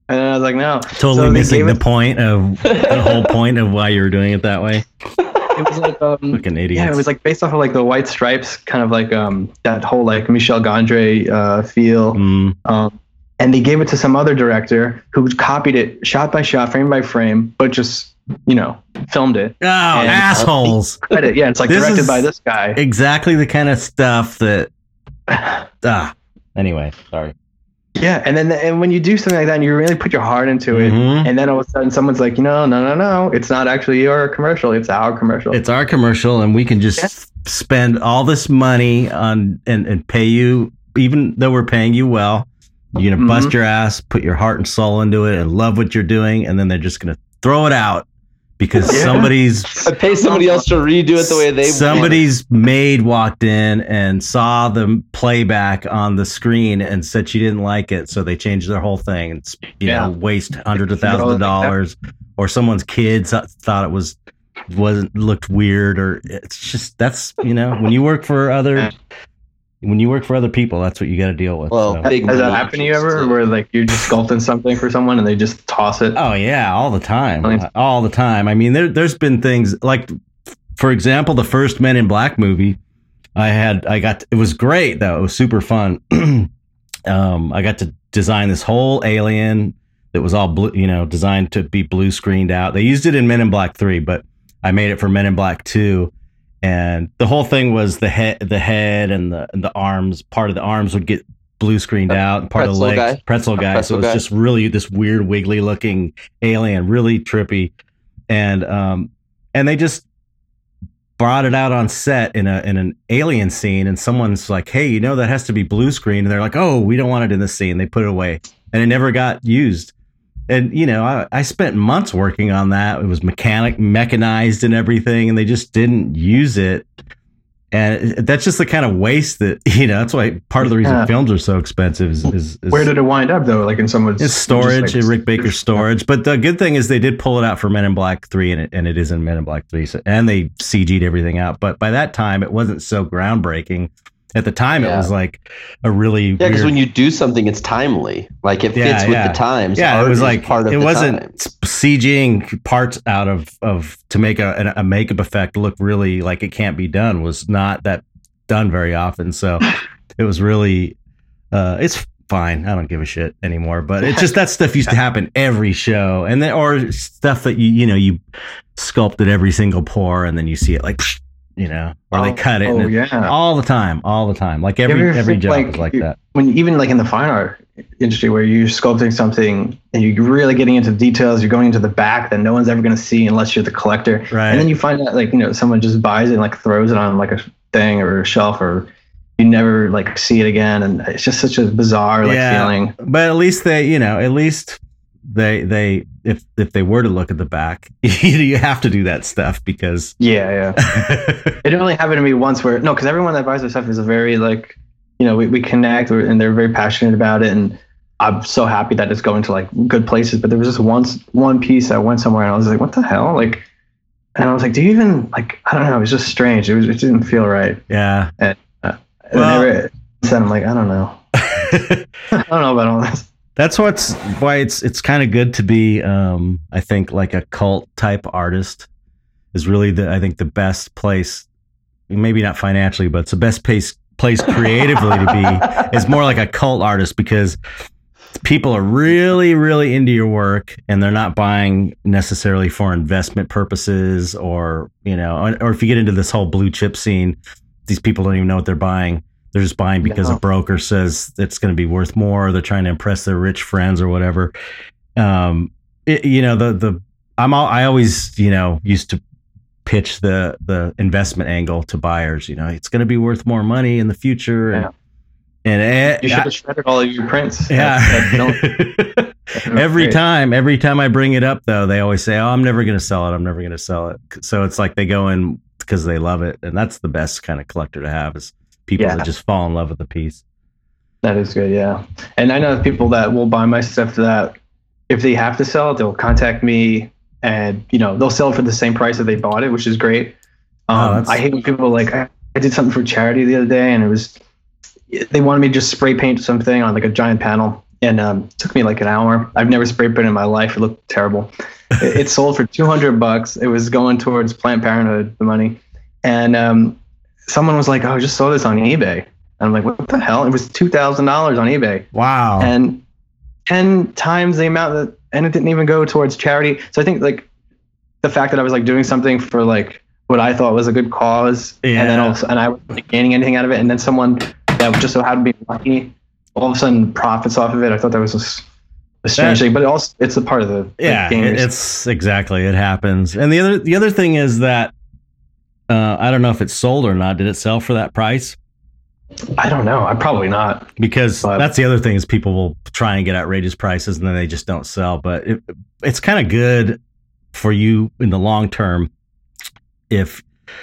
Speaker 4: And I was like no.
Speaker 2: Totally
Speaker 4: So
Speaker 2: missing the
Speaker 4: it-
Speaker 2: point of the whole point of why you were doing it that way.
Speaker 4: it was like um,
Speaker 2: Fucking idiots.
Speaker 4: yeah it was like based off of like the white stripes kind of like um, that whole like michel gondry uh, feel.
Speaker 2: Mm,
Speaker 4: Um, and they gave it to some other director who copied it shot by shot, frame by frame, but just you know filmed it.
Speaker 2: oh,
Speaker 4: And-
Speaker 2: assholes!
Speaker 4: Credit, yeah, it's like
Speaker 2: This
Speaker 4: directed by this guy.
Speaker 2: exactly the kind of stuff that. Ah. Anyway, sorry.
Speaker 4: Yeah, and then and when you do something like that, and you really put your heart into it,
Speaker 2: Mhm.
Speaker 4: and then all of a sudden someone's like, you know, no, no, no, it's not actually your commercial, it's our commercial.
Speaker 2: It's our commercial, and we can just
Speaker 4: Yeah.
Speaker 2: spend all this money on and, and pay you, even though we're paying you well. You're gonna
Speaker 4: Mhm.
Speaker 2: bust your ass, put your heart and soul into it, and love what you're doing, and then they're just gonna throw it out because
Speaker 4: Yeah.
Speaker 2: somebody's
Speaker 1: I pay somebody else to redo it the way they want.
Speaker 2: somebody's maid walked in and saw the playback on the screen and said she didn't like it, so they changed their whole thing and you
Speaker 4: Yeah.
Speaker 2: know waste hundreds of thousands of dollars, or someone's kids thought it was wasn't looked weird, or it's just that's you know when you work for other when you work for other people, that's what you got to deal with.
Speaker 1: Well,
Speaker 2: so.
Speaker 1: big
Speaker 4: Has that
Speaker 1: money
Speaker 4: happened to you ever, where like you're just sculpting something for someone and they just toss it?
Speaker 2: Oh yeah, all the time,
Speaker 4: Nice.
Speaker 2: all the time. I mean, there there's been things like, for example, the first Men in Black movie. I had I got it was great though. It was super fun. um, I got to design this whole alien that was all blue, you know, designed to be blue screened out. They used it in Men in Black Three, but I made it for Men in Black Two. And the whole thing was the head, the head, and the and the arms. Part of the arms would get blue screened out, and part of the
Speaker 1: pretzel
Speaker 2: legs,
Speaker 1: guy.
Speaker 2: pretzel guy.
Speaker 1: pretzel
Speaker 2: so it's
Speaker 1: guy.
Speaker 2: just really this weird, wiggly looking alien, really trippy, and um, and they just brought it out on set in a in an alien scene, and someone's like, "Hey, you know that has to be blue screen," and they're like, "Oh, we don't want it in this scene." They put it away, and it never got used. And you know, I, I spent months working on that. It was mechanic, mechanized, and everything, and they just didn't use it. And it- that's just the kind of waste that you know. That's why part of the reason
Speaker 4: Yeah.
Speaker 2: films are so expensive is, is, is
Speaker 4: Where did it wind up though? Like in someone's
Speaker 2: it's storage,
Speaker 4: just, like,
Speaker 2: in Rick Baker's storage. But the good thing is they did pull it out for Men in Black Three, and it, and it is in Men in Black Three, so, and they CG'd everything out. But by that time, it wasn't so groundbreaking. At the time, it was like a really
Speaker 1: Yeah, because
Speaker 2: weird-
Speaker 1: when you do something, it's timely. Like it
Speaker 2: Yeah,
Speaker 1: fits with the times.
Speaker 2: yeah, it was like
Speaker 1: part of
Speaker 2: it wasn't
Speaker 1: time.
Speaker 2: CGing parts out of of to make a a makeup effect look really like it can't be done was not that done very often. So it was really, uh, it's fine. I don't give a shit anymore. But it's just that stuff used to happen every show, and then or stuff that you you know you sculpted every single pore, and then you see it like. You know, or
Speaker 4: Oh,
Speaker 2: they cut it,
Speaker 4: oh, yeah.
Speaker 2: all the time, all the time. Like every every job was like that.
Speaker 4: When even like in the fine art industry, where you're sculpting something and you're really getting into the details, you're going into the back that no one's ever going to see unless you're the collector.
Speaker 2: Right.
Speaker 4: And then you find out like you know someone just buys it and like throws it on like a thing or a shelf or you never like see it again, and it's just such a bizarre like
Speaker 2: Yeah.
Speaker 4: feeling.
Speaker 2: but at least they you know at least they they if if they were to look at the back you have to do that stuff because
Speaker 4: Yeah, yeah. It only happened to me once where no, because everyone that buys their stuff is a very like, you know, we, we connect and they're very passionate about it, and I'm so happy that it's going to like good places. But there was just once one piece I went somewhere and I was like, what the hell, like, and I was like, do you even like? I don't know. It was just strange. It was it didn't feel right.
Speaker 2: yeah
Speaker 4: And uh,
Speaker 2: Well-
Speaker 4: ever since I'm like, I don't know. I don't know about all this.
Speaker 2: That's what's why it's it's kind of good to be um i think like a cult type artist is really the i think the best place maybe not financially but it's the best place place creatively to be is more like a cult artist because people are really really into your work and they're not buying necessarily for investment purposes or you know or, or if you get into this whole blue chip scene these people don't even know what they're buying they're just buying because a broker says it's going to be worth more or they're trying to impress their rich friends or whatever um it, you know the the i'm all, i always you know used to pitch the the investment angle to buyers you know it's going to be worth more money in the future and and it,
Speaker 4: You should have shredded all of your prints.
Speaker 2: yeah.
Speaker 4: That- that
Speaker 2: every
Speaker 4: Great.
Speaker 2: time, every time I bring it up, though, they always say, "Oh, I'm never going to sell it. I'm never going to sell it." So it's like they go in because they love it, and that's the best kind of collector to have is people
Speaker 4: Yeah.
Speaker 2: that just fall in love with the piece.
Speaker 4: That is good, yeah. And I know people that will buy my stuff that if they have to sell it, they'll contact me and you know they'll sell it for the same price that they bought it, which is great.
Speaker 2: Oh,
Speaker 4: Um,
Speaker 2: that's-
Speaker 4: I hate when people like I, I did something for charity the other day and it was they wanted me to just spray paint something on like a giant panel and um, it took me like an hour. I've never spray painted in my life. It looked terrible. it, it sold for 200 bucks. It was going towards Planned Parenthood, the money. And um, someone was like, "Oh, I just saw this on eBay." And I'm like, "What the hell?" It was two thousand dollars on eBay,
Speaker 2: Wow.
Speaker 4: and ten times the amount that, and it didn't even go towards charity. So I think like the fact that I was like doing something for like what I thought was a good cause, and then also, and I wasn't like, gaining anything out of it, and then someone that just so happened to be lucky, all of a sudden profits off of it. I thought that was just a strange
Speaker 2: That-
Speaker 4: thing, but it also it's a part of the
Speaker 2: yeah,
Speaker 4: game.
Speaker 2: it's exactly it happens. And the other the other thing is that uh, I don't know if it's sold or not. Did it sell for that price?
Speaker 4: I don't know. I probably not.
Speaker 2: because
Speaker 4: But-
Speaker 2: that's the other thing is people will try and get outrageous prices and then they just don't sell but it, it's kind of good for you in the long term if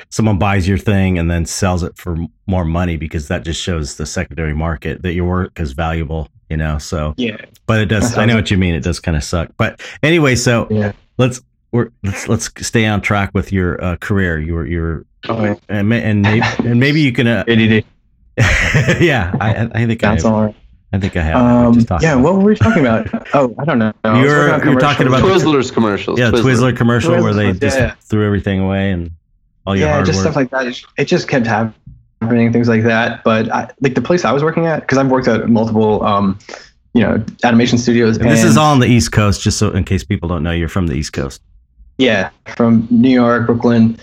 Speaker 2: someone buys your thing and then sells it for more money because that just shows the secondary market that your work is valuable you know so
Speaker 4: Yeah.
Speaker 2: but it does i know what you mean it does kind of suck but anyway so
Speaker 4: Yeah.
Speaker 2: let's we're, let's let's stay on track with your uh, career you were you were
Speaker 4: Oh, yeah.
Speaker 2: and, and maybe and maybe you can uh,
Speaker 4: ADD.
Speaker 2: yeah I, I think I,
Speaker 4: That's all right.
Speaker 2: I think I have.
Speaker 4: Um,
Speaker 2: just
Speaker 4: yeah, what were we talking about? Oh, I don't know. I
Speaker 2: You're-
Speaker 4: working
Speaker 2: you're talking
Speaker 4: commercials.
Speaker 2: about the-
Speaker 1: Twizzlers commercials.
Speaker 2: yeah, Twizzler commercial where they
Speaker 4: Twizzlers,
Speaker 2: just
Speaker 4: yeah.
Speaker 2: threw everything away and all your
Speaker 4: yeah,
Speaker 2: hard
Speaker 4: just
Speaker 2: work.
Speaker 4: stuff like that. It, it just kept happening, things like that. But I, like the place I was working at, because I've worked at multiple, um, you know, animation studios.
Speaker 2: And this is all on the East Coast, just so in case people don't know, you're from the East Coast.
Speaker 4: Yeah, from New York, Brooklyn,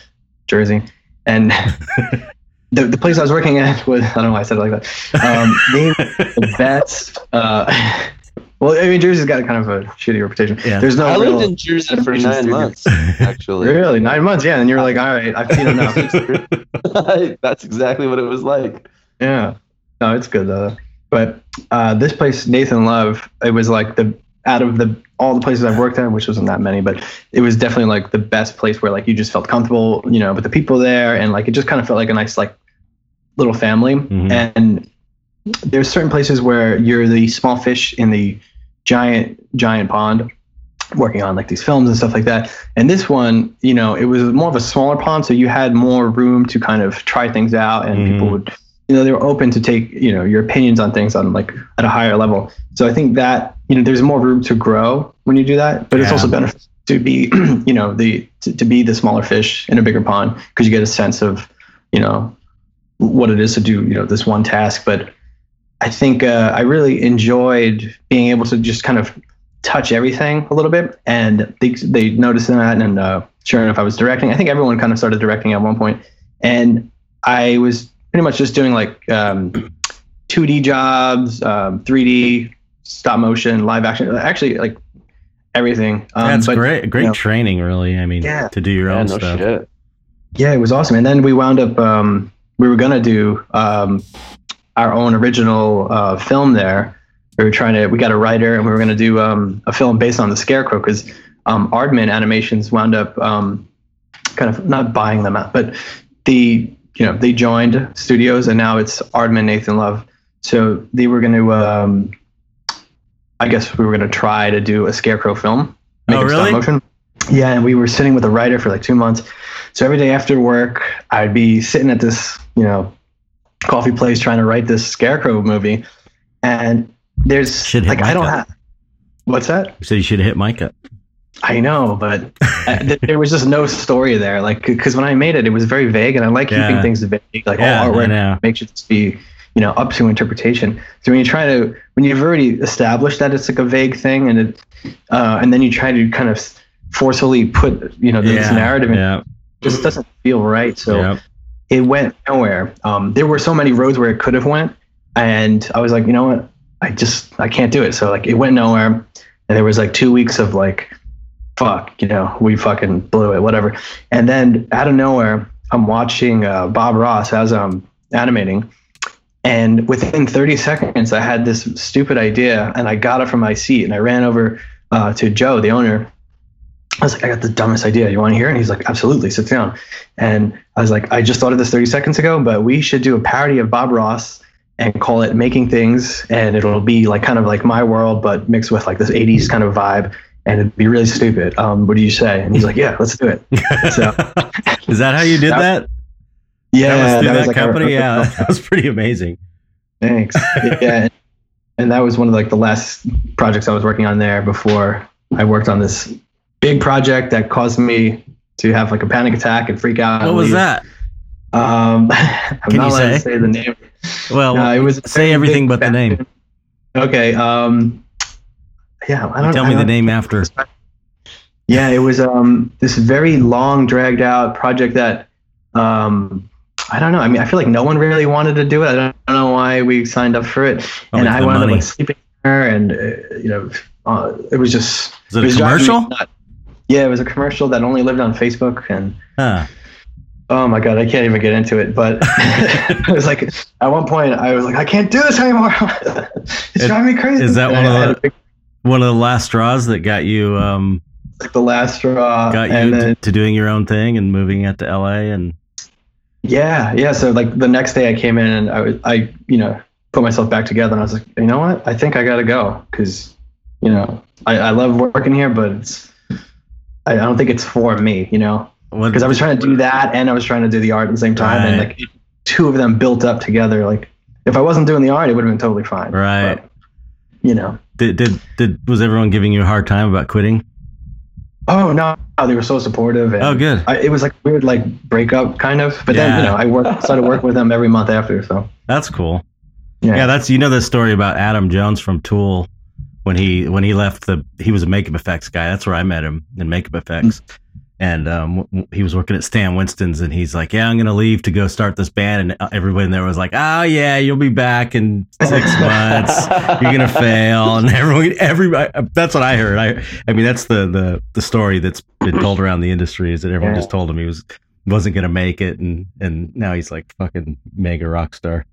Speaker 4: Jersey, and the the place I was working at was I don't know why I said it like that. Um, the best. Uh, well, I mean, Jersey's got kind of a shitty reputation.
Speaker 2: Yeah.
Speaker 4: There's no
Speaker 1: I lived in Jersey for nine
Speaker 4: studio.
Speaker 1: months, actually.
Speaker 4: really nine months. Yeah, and you're like, all right, I've seen enough.
Speaker 1: That's exactly what it was like.
Speaker 4: Yeah. No, it's good though. But uh, this place, Nathan Love, it was like the out of the all the places I've worked at, which wasn't that many, but it was definitely like the best place where like you just felt comfortable, you know, with the people there, and like it just kind of felt like a nice like little family.
Speaker 2: Mhm.
Speaker 4: And there's certain places where you're the small fish in the giant giant pond working on like these films and stuff like that and this one you know it was more of a smaller pond so you had more room to kind of try things out and
Speaker 2: Mhm.
Speaker 4: people would you know they were open to take you know your opinions on things on like at a higher level. So i think that you know there's more room to grow when you do that but it's also beneficial to be you know the to, to be the smaller fish in a bigger pond because you get a sense of you know what it is to do you know this one task, but I think uh, I really enjoyed being able to just kind of touch everything a little bit, and they they noticed that, and uh, sure enough, I was directing. I think everyone kind of started directing at one point, and I was pretty much just doing like um, 2D jobs, um, 3D, stop motion, live action, actually like everything. Um,
Speaker 2: That's
Speaker 4: but,
Speaker 2: great. Great
Speaker 4: you know,
Speaker 2: training, really. I mean,
Speaker 4: Yeah.
Speaker 2: to do your
Speaker 1: Yeah,
Speaker 2: own
Speaker 1: no
Speaker 2: stuff.
Speaker 1: shit.
Speaker 4: Yeah, it was awesome. And then we wound up, um, we were gonna do um, our own original uh, film there. We were trying to, we got a writer, and we were gonna do um, a film based on the Scarecrow because um, Aardman Animations wound up um, kind of not buying them out, but the you know they joined studios, and now it's Aardman Nathan Love. So they were gonna, um, I guess we were gonna try to do a Scarecrow film.
Speaker 2: Oh,
Speaker 4: it stop
Speaker 2: really?
Speaker 4: motion. Yeah, and we were sitting with a writer for like two months. So every day after work, I'd be sitting at this, you know, coffee place trying to write this Scarecrow movie, and there's like I don't
Speaker 2: Micah.
Speaker 4: have. What's that?
Speaker 2: So you should have hit Micah.
Speaker 4: I know, but uh, th- there was just no story there. Like, because when I made it, it was very vague, and I like
Speaker 2: Yeah.
Speaker 4: keeping things vague. Like,
Speaker 2: Yeah,
Speaker 4: all
Speaker 2: I
Speaker 4: artwork
Speaker 2: know.
Speaker 4: makes it just be, you know, up to interpretation. So when you try to, when you've already established that it's like a vague thing, and it, uh, and then you try to kind of forcefully put, you know, this
Speaker 2: yeah.
Speaker 4: narrative, in,
Speaker 2: Yeah.
Speaker 4: it just doesn't feel right. So it went nowhere. Um, there were so many roads where it could have went, and I was like, you know what, I just I can't do it. So like it went nowhere, and there was like two weeks of like, fuck, you know, we fucking blew it, whatever. And then out of nowhere, I'm watching uh, Bob Ross as I'm animating, and within 30 seconds, I had this stupid idea, and I got it from my seat, and I ran over uh, to Joe, the owner. I was like, I got the dumbest idea. You want to hear? And he's like, absolutely, sit down. And I was like, I just thought of this 30 seconds ago, but we should do a parody of Bob Ross and call it Making Things. And it'll be like kind of like my world, but mixed with like this 80s kind of vibe. And it'd be really stupid. Um, what do you say? And he's like, yeah, let's do it. So,
Speaker 2: Is that how you did
Speaker 4: That-
Speaker 2: that?
Speaker 4: yeah,
Speaker 2: that was through that,
Speaker 4: like our-
Speaker 2: company. yeah, that was pretty amazing.
Speaker 4: Thanks. yeah. And that was one of like the last projects I was working on there before I worked on this big project that caused me to have like a panic attack and freak out.
Speaker 2: What was
Speaker 4: leave.
Speaker 2: that?
Speaker 4: Um, I'm
Speaker 2: Can
Speaker 4: not
Speaker 2: you
Speaker 4: allowed to
Speaker 2: say?
Speaker 4: say the name.
Speaker 2: Well,
Speaker 4: No, it was
Speaker 2: say everything but the name.
Speaker 4: Okay. Um, yeah, I don't
Speaker 2: Tell
Speaker 4: I
Speaker 2: me the
Speaker 4: don't-
Speaker 2: name after.
Speaker 4: Yeah, it was um this very long, dragged out project that um I don't know. I mean, I feel like no one really wanted to do it. I don't, I don't know why we signed up for it, and I
Speaker 2: the
Speaker 4: wound up like sleeping there, and uh, you know, uh, it was just
Speaker 2: Is it a
Speaker 4: was me
Speaker 2: commercial?
Speaker 4: Yeah, it was a commercial that only lived on Facebook, and
Speaker 2: Huh.
Speaker 4: oh my god, I can't even get into it. But it was like at one point I was like, I can't do this anymore. it's
Speaker 2: Is-
Speaker 4: driving me crazy.
Speaker 2: is that
Speaker 4: And
Speaker 2: one of
Speaker 4: I had
Speaker 2: the- One of the last straws that got you um
Speaker 4: like the last straw,
Speaker 2: got you
Speaker 4: then
Speaker 2: to, doing your own thing and moving out to LA and
Speaker 4: Yeah, yeah. So like the next day I came in and I was, I, you know, put myself back together and I was like, you know what? I think I got to go because, you know, I, I love working here, but it's, I, I don't think it's for me, you know, because I was trying to do that and I was trying to do the art at the same time. And like two of them built up together. Like if I wasn't doing the art, it would have been totally fine.
Speaker 2: Right.
Speaker 4: But, you know,
Speaker 2: did, did did was everyone giving you a hard time about quitting?
Speaker 4: oh no, they were so supportive. And
Speaker 2: Oh, good.
Speaker 4: I, it was like weird, like breakup kind of, but then, you know, I worked, started working with them every month after. So
Speaker 2: That's cool.
Speaker 4: yeah.
Speaker 2: Yeah, that's you know the story about Adam Jones from Tool when he when he left the he was a makeup effects guy. That's where I met him in makeup effects. Mm. And um, he was working at Stan Winston's, and he's like, "Yeah, I'm gonna leave to go start this band." And uh, everybody in there was like, "Oh yeah, you'll be back in six months. You're gonna fail." And everyone, everybody, that's what I heard. I, I mean, that's the the the story that's been told around the industry is that everyone
Speaker 4: Yeah.
Speaker 2: just told him he was wasn't gonna make it, and and now he's like fucking mega rock star.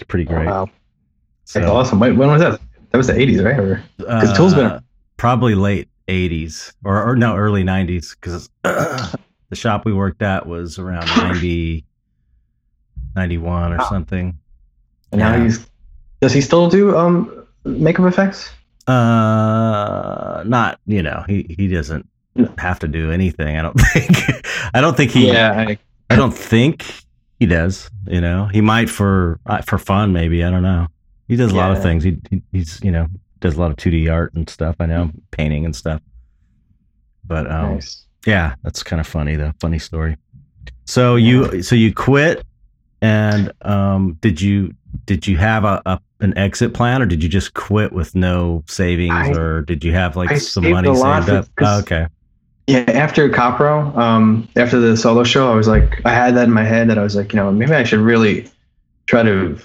Speaker 2: It's pretty great.
Speaker 4: Wow.
Speaker 2: So,
Speaker 4: That's awesome. Wait, when was that? That was the 80s, right? Or, 'Cause Tool's been-
Speaker 2: uh, probably late 80s or, or no early 90s because the shop we worked at was around 90 91 or
Speaker 4: Wow.
Speaker 2: something
Speaker 4: and now
Speaker 2: Yeah.
Speaker 4: he's. Does he still do um makeup effects?
Speaker 2: uh not you know he he doesn't
Speaker 4: No.
Speaker 2: have to do anything i don't think i don't think he
Speaker 4: I,
Speaker 2: i don't think he does you know he might for uh, for fun maybe i don't know he does a lot of things he, he he's you know does a lot of 2d art and stuff i know painting and stuff but um
Speaker 4: nice.
Speaker 2: Yeah, that's kind of funny The Funny story. So you so you quit And um, did you did you have a, a an exit plan, or did you just quit with no savings,
Speaker 4: I-
Speaker 2: or did you have like
Speaker 4: I
Speaker 2: some money saved up? Oh, okay.
Speaker 4: Yeah, after Copro, um, after the solo show, I was like, I had that in my head that I was like, you know, maybe I should really try to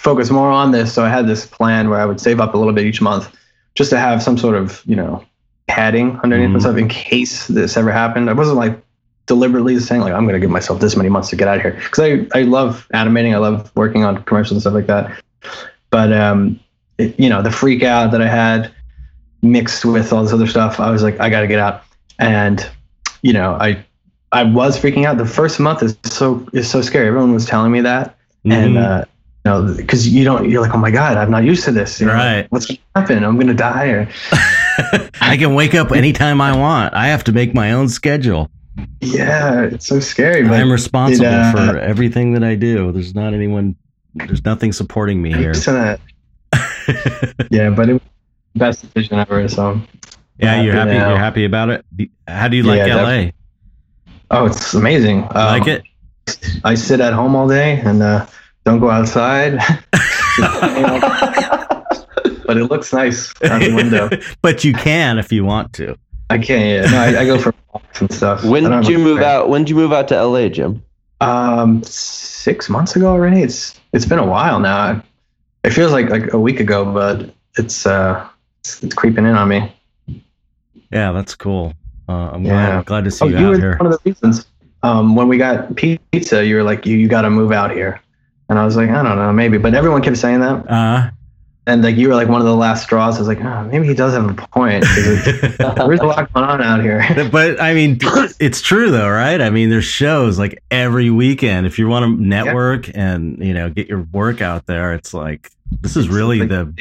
Speaker 4: focus more on this. So I had this plan where I would save up a little bit each month just to have some sort of, you know, padding underneath
Speaker 2: Mhm.
Speaker 4: myself in case this ever happened. I wasn't like deliberately saying like I'm going to give myself this many months to get out of here because I I love animating, I love working on commercials and stuff like that. But um, it, you know, the freak out that I had mixed with all this other stuff, I was like, I got to get out. And you know, I I was freaking out. The first month is so is so scary. Everyone was telling me that, and
Speaker 2: Mhm.
Speaker 4: uh, know, because you don't, you're like, oh my god, I'm not used to this. You know,
Speaker 2: Right.
Speaker 4: What's going to happen? I'm going to die. Or
Speaker 2: I can wake up anytime I want. I have to make my own schedule.
Speaker 4: yeah, it's so scary. But
Speaker 2: I'm responsible
Speaker 4: it, uh,
Speaker 2: for everything that I do. There's not anyone. There's nothing supporting me here.
Speaker 4: Yeah, but it was the best decision ever. So
Speaker 2: yeah, you're happy.
Speaker 4: now.
Speaker 2: You're happy about it. How do you like
Speaker 4: Yeah,
Speaker 2: LA?
Speaker 4: oh, it's amazing. Um,
Speaker 2: like it?
Speaker 4: I sit at home all day and uh, don't go outside. but it looks nice out the window.
Speaker 2: but you can if you want to.
Speaker 4: I can't. Yeah. No, I, I go for walks and stuff.
Speaker 1: When did you move out? When did you move out to LA, Jim?
Speaker 4: Um, six months ago already. It's it's been a while now. It feels like like a week ago, but it's uh it's, it's creeping in on me.
Speaker 2: Yeah, that's cool. Uh, I'm
Speaker 4: Yeah.
Speaker 2: glad, glad to see
Speaker 4: Oh,
Speaker 2: you,
Speaker 4: you
Speaker 2: out
Speaker 4: were
Speaker 2: here.
Speaker 4: one of the reasons. Um, when we got pizza, you were like, you you got to move out here, and I was like, I don't know, maybe. But everyone kept saying that,
Speaker 2: Uh,
Speaker 4: and like you were like one of the last straws. I was like, oh, maybe he does have a point. There's a lot going on out here.
Speaker 2: but I mean, it's true though, right? I mean, there's shows like every weekend. If you want to network and you know get your work out there, it's like this is really the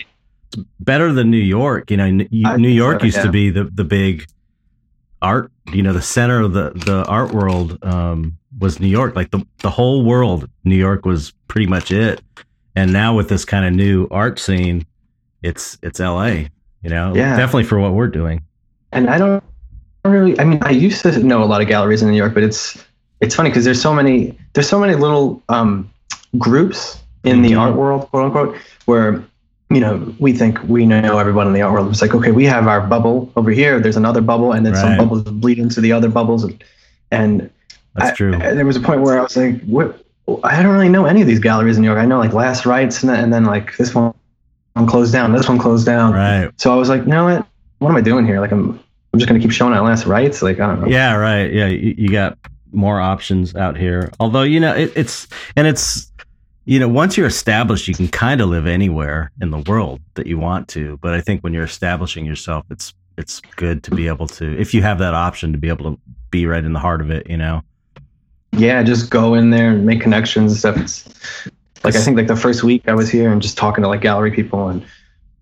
Speaker 2: it's better than New York. You know, N- you-
Speaker 4: I
Speaker 2: New York
Speaker 4: so,
Speaker 2: used to be the the big art. You know, the center of the the art world um, was New York. Like the the whole world, New York was pretty much it. And now with this kind of new art scene, it's it's L.A. You know,
Speaker 4: Yeah.
Speaker 2: definitely for what we're doing.
Speaker 4: and I don't really. I mean, I used to know a lot of galleries in New York, but it's it's funny because there's so many there's so many little um, groups in the
Speaker 2: Mhm.
Speaker 4: art world, quote unquote, where you know we think we know everyone in the art world. It's like okay, we have our bubble over here. There's another bubble, and then some bubbles bleed into the other bubbles, and and
Speaker 2: That's true.
Speaker 4: I- there was a point where I was like, what? I don't really know any of these galleries in New York. I know like Last Rites, and then, and then like this one, closed down, this one closed down.
Speaker 2: right.
Speaker 4: So I was like, you know what? What am I doing here? Like I'm, I'm just gonna keep showing at last rites. Like I don't know.
Speaker 2: Yeah, right. Yeah, you, you got more options out here. Although you know it, it's and it's you know once you're established, you can kind of live anywhere in the world that you want to. But I think when you're establishing yourself, it's it's good to be able to if you have that option to be able to be right in the heart of it. You know.
Speaker 4: Yeah, just go in there and make connections and stuff. It's like I think like the first week I was here and just talking to like gallery people and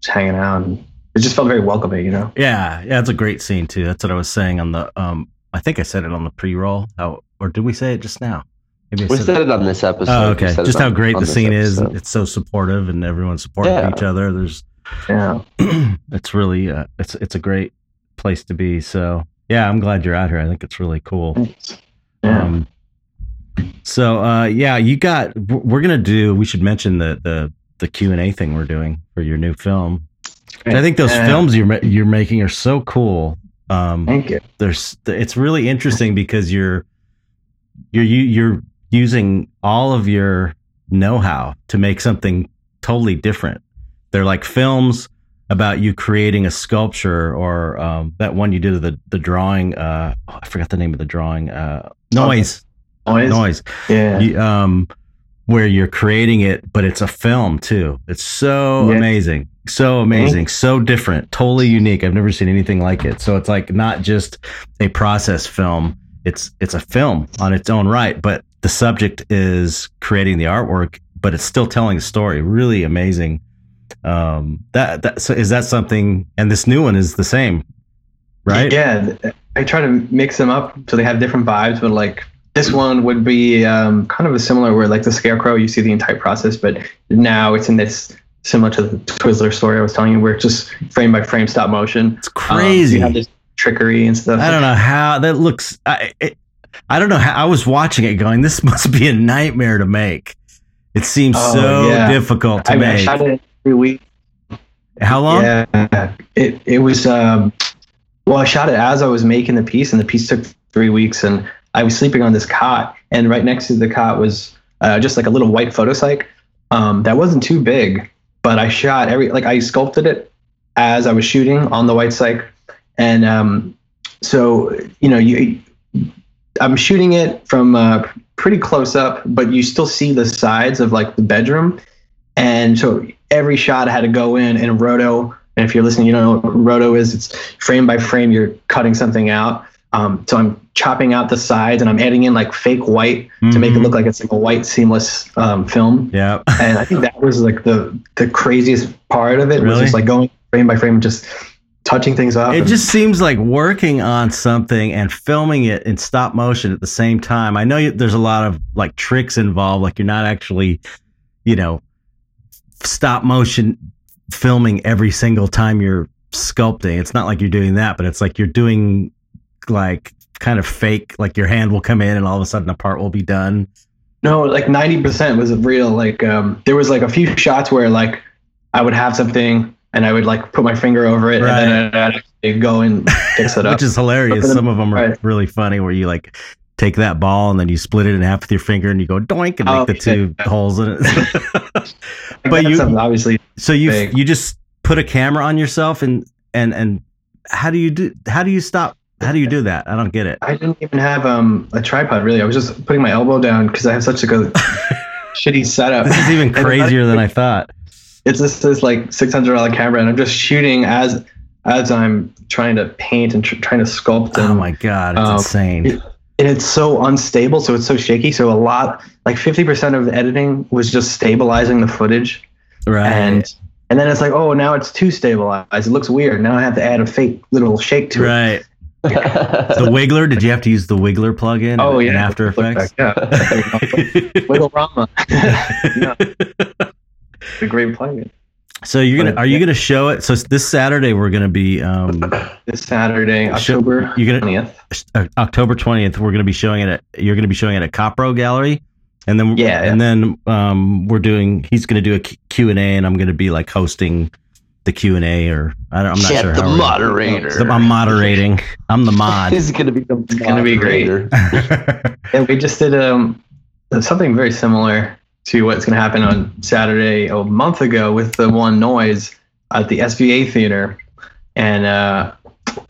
Speaker 4: just hanging out and it just felt very welcoming, you know.
Speaker 2: Yeah, yeah, it's a great scene too. That's what I was saying on the. um I think I said it on the pre-roll. How or did we say it just now? Maybe
Speaker 1: We
Speaker 2: said
Speaker 1: said it on this episode.
Speaker 2: Oh, okay.
Speaker 1: said it
Speaker 2: Just
Speaker 1: on-
Speaker 2: how great
Speaker 1: on
Speaker 2: the
Speaker 1: this
Speaker 2: scene is. It's so supportive, and everyone's supporting
Speaker 1: Yeah.
Speaker 2: each other. There's
Speaker 4: Yeah.
Speaker 2: it's really uh, it's it's a great place to be. So yeah, I'm glad you're out here. I think it's really cool.
Speaker 4: Yeah.
Speaker 2: Um, so uh, yeah, you got. We're gonna do. We should mention the the the Q and A thing we're doing for your new film. And I think those
Speaker 4: Yeah.
Speaker 2: films you're you're making are so cool. Um,
Speaker 4: Thank you.
Speaker 2: there's it's really interesting because you're you're you- you're using all of your know-how to make something totally different. They're like films about you creating a sculpture or um, that one you did the the drawing. Uh, oh, I forgot the name of the drawing. Uh, noise,
Speaker 4: Noise.
Speaker 2: noise.
Speaker 4: Yeah.
Speaker 2: You, um, where you're creating it, but it's a film too. It's so
Speaker 4: Yeah.
Speaker 2: amazing, so amazing, so different, totally unique. I've never seen anything like it. So it's like not just a process film; it's it's a film on its own right. But the subject is creating the artwork, but it's still telling a story. Really amazing. Um, that that so is that something? And this new one is the same, right?
Speaker 4: Yeah. I try to mix them up so they have different vibes, but like this one would be um, kind of a similar where like the scarecrow, you see the entire process, but now it's in this similar to the Twizzler story I was telling you, where it's just frame by frame stop motion.
Speaker 2: It's
Speaker 4: Um, so
Speaker 2: crazy.
Speaker 4: you have this trickery and stuff.
Speaker 2: I don't know how that looks. I, it, I don't know how I was watching it going, this must be a nightmare to make. It seems
Speaker 4: Oh,
Speaker 2: so
Speaker 4: yeah.
Speaker 2: difficult to
Speaker 4: I, mean, I shot it every week.
Speaker 2: how long?
Speaker 4: Yeah, it it was. Um, well, I shot it as I was making the piece, and the piece took three weeks. And I was sleeping on this cot, and right next to the cot was uh, just like a little white photo cyc um, that wasn't too big, but I shot every like I sculpted it as I was shooting on the white cyc, and um, so you know you. I'm shooting it from uh, pretty close up, but you still see the sides of like the bedroom, and so every shot I had to go in and roto. And if you're listening, you don't know what roto is. It's frame by frame. You're cutting something out. Um, so I'm chopping out the sides and I'm adding in like fake white to make it
Speaker 2: Mhm.
Speaker 4: look like it's like a white seamless um, film.
Speaker 2: Yeah.
Speaker 4: And I think that was like the the craziest part of it was
Speaker 2: Really?
Speaker 4: just like going frame by frame, and just touching things up.
Speaker 2: It
Speaker 4: and-
Speaker 2: just seems like working on something and filming it in stop motion at the same time. I know you, there's a lot of like tricks involved, like you're not actually, you know, stop motion filming every single time you're sculpting. It's not like you're doing that, but it's like you're doing like kind of fake, like your hand will come in and all of a sudden a part will be done.
Speaker 4: No, like 90% was real. Like um, there was like a few shots where like I would have something and I would like put my finger over it
Speaker 2: Right.
Speaker 4: and then I'd actually go and fix it up.
Speaker 2: Which is hilarious. Some of them are
Speaker 4: right.
Speaker 2: really funny where you like take that ball and then you split it in half with your finger and you go doink and make
Speaker 4: Oh,
Speaker 2: the two
Speaker 4: yeah.
Speaker 2: holes in it. But you-
Speaker 4: obviously
Speaker 2: so you you just put a camera on yourself and and and how do you do how do you stop how do you do that? I don't get it.
Speaker 4: I didn't even have um, a tripod really. I was just putting my elbow down because I have such a shitty setup.
Speaker 2: This is even crazier than I thought.
Speaker 4: It's just this like six hundred dollar camera, and I'm just shooting as as I'm trying to paint and tr- trying to sculpt. And,
Speaker 2: Oh my god, it's
Speaker 4: um,
Speaker 2: insane.
Speaker 4: it- and it's so unstable, so it's so shaky. So a lot, like fifty percent of the editing was just stabilizing the footage,
Speaker 2: right.
Speaker 4: and and then it's like, oh, now it's too stabilized. It looks weird. Now I have to add a fake little shake to it.
Speaker 2: right. The Wiggler, did you have to use the Wiggler plugin
Speaker 4: Oh
Speaker 2: in
Speaker 4: yeah,
Speaker 2: After Effects?
Speaker 4: back, Yeah, Wiggle Rama. yeah. The great plugin.
Speaker 2: so you're gonna are you
Speaker 4: yeah.
Speaker 2: gonna show it? So this Saturday we're gonna be um
Speaker 4: This Saturday,
Speaker 2: Show-
Speaker 4: October
Speaker 2: you're gonna-
Speaker 4: 20th.
Speaker 2: uh, October 20th, we're going to be showing it at, you're going to be showing it at Copro Gallery. And then,
Speaker 4: Yeah,
Speaker 2: and then, um, we're doing, he's going to do a Q and A and I'm going to be like hosting the Q and A or I don't, I'm not
Speaker 1: Chet,
Speaker 2: sure
Speaker 1: the
Speaker 2: how we're-
Speaker 1: moderator.
Speaker 2: I'm moderating. I'm the mod.
Speaker 1: This is going to be the
Speaker 4: It's gonna be great.
Speaker 1: moderator.
Speaker 4: Yeah, we just did um something very similar to what's going to happen on Saturday a month ago with the one noise at the SVA theater, and uh,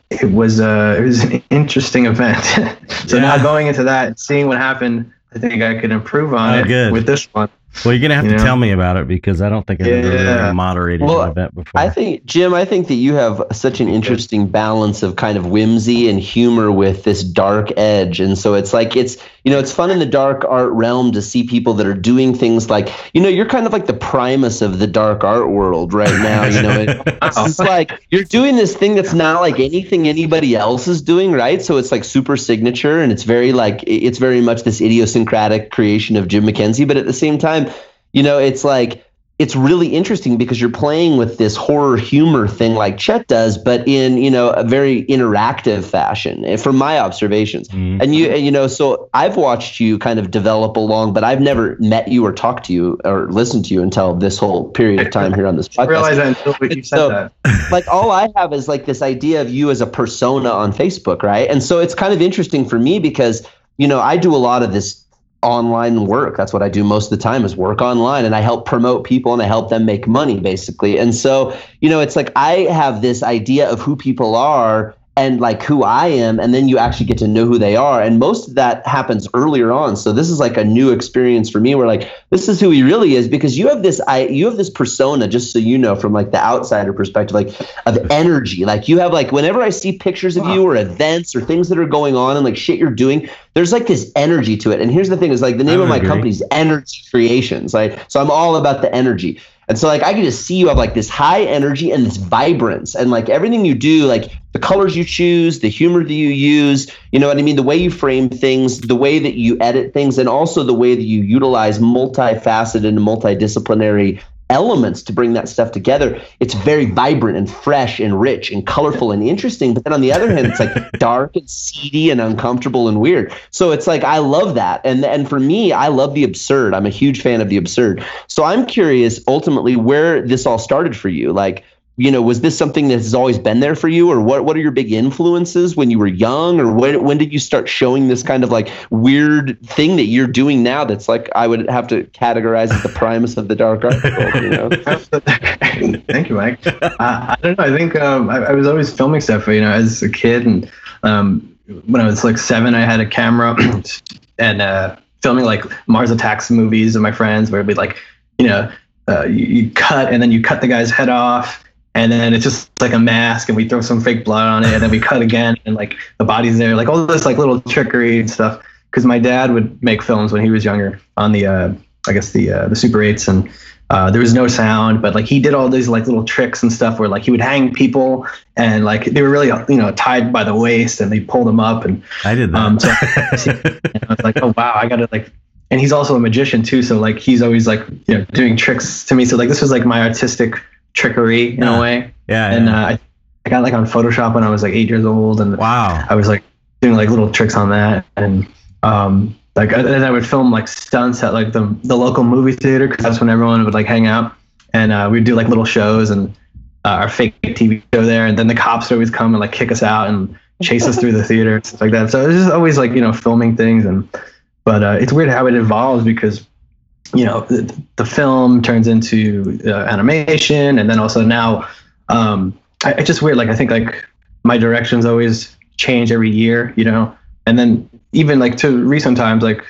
Speaker 4: it was uh, it was an interesting event. so now going into that, and seeing what happened, I think I could improve on
Speaker 2: Oh,
Speaker 4: it
Speaker 2: good.
Speaker 4: with this one.
Speaker 2: Well, you're going to have
Speaker 4: You
Speaker 2: to
Speaker 4: know?
Speaker 2: tell me about it because I don't think I've ever really moderated
Speaker 1: Well,
Speaker 2: an event before.
Speaker 1: I think, Jim, I think that you have such an interesting balance of kind of whimsy and humor with this dark edge. And so it's like, it's, you know, it's fun in the dark art realm to see people that are doing things like, you know, you're kind of like the primus of the dark art world right now. You know, it, it's like you're doing this thing that's not like anything anybody else is doing, right? So it's like super signature and it's very like, it's very much this idiosyncratic creation of Jim McKenzie. But at the same time, you know, it's like, it's really interesting because you're playing with this horror humor thing like Chet does, but in you know a very interactive fashion, eh, from my observations.
Speaker 2: Mhm.
Speaker 1: And you, and, you know, so I've watched you kind of develop along, but I've never met you or talked to you or listened to you until this whole period of time here on this podcast.
Speaker 4: I
Speaker 1: podcast
Speaker 4: realized that until you said
Speaker 1: So-
Speaker 4: that.
Speaker 1: like all I have is like this idea of you as a persona on Facebook, right? And so it's kind of interesting for me because you know I do a lot of this online work. That's what I do most of the time is work online, and I help promote people and I help them make money basically. And so you know it's like I have this idea of who people are and like who I am, and then you actually get to know who they are. And most of that happens earlier on. So this is like a new experience for me where like this is who he really is because you have this I you have this persona, just so you know, from like the outsider perspective, like of energy. Like you have like whenever I see pictures of you or events or things that are going on and like shit you're doing, there's like this energy to it. And here's the thing is like the name of my
Speaker 2: agree.
Speaker 1: company is Energy Creations. Like so I'm all about the energy. And so like I can just see you have like this high energy and this vibrance and like everything you do, like the colors you choose, the humor that you use, you know what I mean? The way you frame things, the way that you edit things, and also the way that you utilize multifaceted and multidisciplinary elements to bring that stuff together. It's very vibrant and fresh and rich and colorful and interesting. But then on the other hand, it's like dark and seedy and uncomfortable and weird. So it's like I love that. And and for me, I love the absurd. I'm a huge fan of the absurd. So I'm curious ultimately where this all started for you. Like you know, was this something that has always been there for you, or what? What are your big influences when you were young, or when when did you start showing this kind of like weird thing that you're doing now? That's like I would have to categorize as the primus of the dark art. You know?
Speaker 4: Thank you, Mike. I don't know. I think um, I, I, was always filming stuff, you know, as a kid, and um, when I was like seven, I had a camera and uh, filming like Mars Attacks movies with my friends, where be like, you know, uh, you, you cut and then you cut the guy's head off and then it's just like a mask and we throw some fake blood on it and then we cut again and like the body's there like all this like little trickery and stuff. Because my dad would make films when he was younger on the uh, i guess the uh, the super 8s and uh, there was no sound but like he did all these like little tricks and stuff where like he would hang people and like they were really you know tied by the waist and they pulled them up and
Speaker 2: i did that um, so
Speaker 4: I was like oh wow i gotta like and he's also a magician too so like he's always like you know doing tricks to me so like this was like my artistic trickery in
Speaker 2: yeah.
Speaker 4: a way.
Speaker 2: Yeah.
Speaker 4: And yeah. Uh, I, I got like on Photoshop when I was like eight years old, and
Speaker 2: wow,
Speaker 4: I was like doing like little tricks on that, and um, like and I would film like stunts at like the the local movie theater because that's when everyone would like hang out, and uh, we'd do like little shows and uh, our fake TV show there, and then the cops would always come and like kick us out and chase us through the theater, and stuff like that. So it was just always like you know filming things, and but uh, it's weird how it evolves because you know the, the film turns into uh, animation and then also now um I, it's just weird like i think like my directions always change every year you know? And then even like to recent times like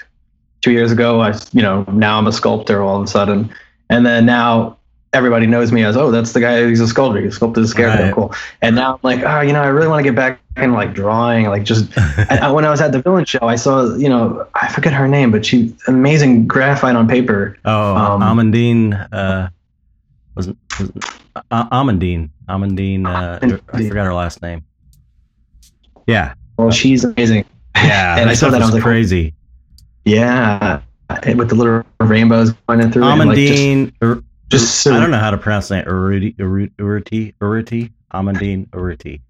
Speaker 4: two years ago i you know now i'm a sculptor all of a sudden. And then now everybody knows me as oh that's the guy who's a sculptor he sculpted a scarecrow right. cool. And now i'm like oh you know i really want to get back in like drawing like just I, when i was at the villain show i saw you know i forget her name but she amazing graphite on paper.
Speaker 2: Oh um, amandine uh wasn't, wasn't uh, amandine amandine uh i forgot her last name. Yeah.
Speaker 4: Well she's amazing.
Speaker 2: Yeah and i saw that i was like crazy.
Speaker 4: yeah with the little rainbows going through
Speaker 2: amandine like, just, just so, I don't know how to pronounce that. Urruty, Urruty, Urruty, Amandine Urruty.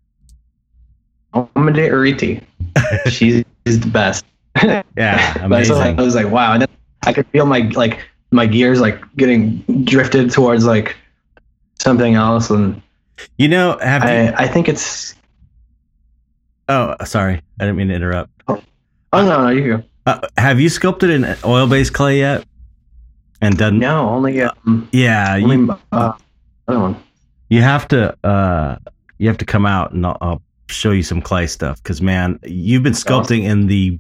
Speaker 4: Amandine Urruty. She's the best.
Speaker 2: Yeah, amazing.
Speaker 4: so I was like, wow. And then I could feel my like my gears like getting drifted towards like something else, and
Speaker 2: you know, have
Speaker 4: I,
Speaker 2: you...
Speaker 4: I think it's.
Speaker 2: Oh, sorry, I didn't mean to interrupt.
Speaker 4: Oh, oh no, no, you go.
Speaker 2: Uh, have you sculpted an oil-based clay yet? And done.
Speaker 4: No, only um,
Speaker 2: yeah.
Speaker 4: Only, you, uh, other one.
Speaker 2: You have to uh, you have to come out and I'll, I'll show you some clay stuff because man, you've been sculpting in the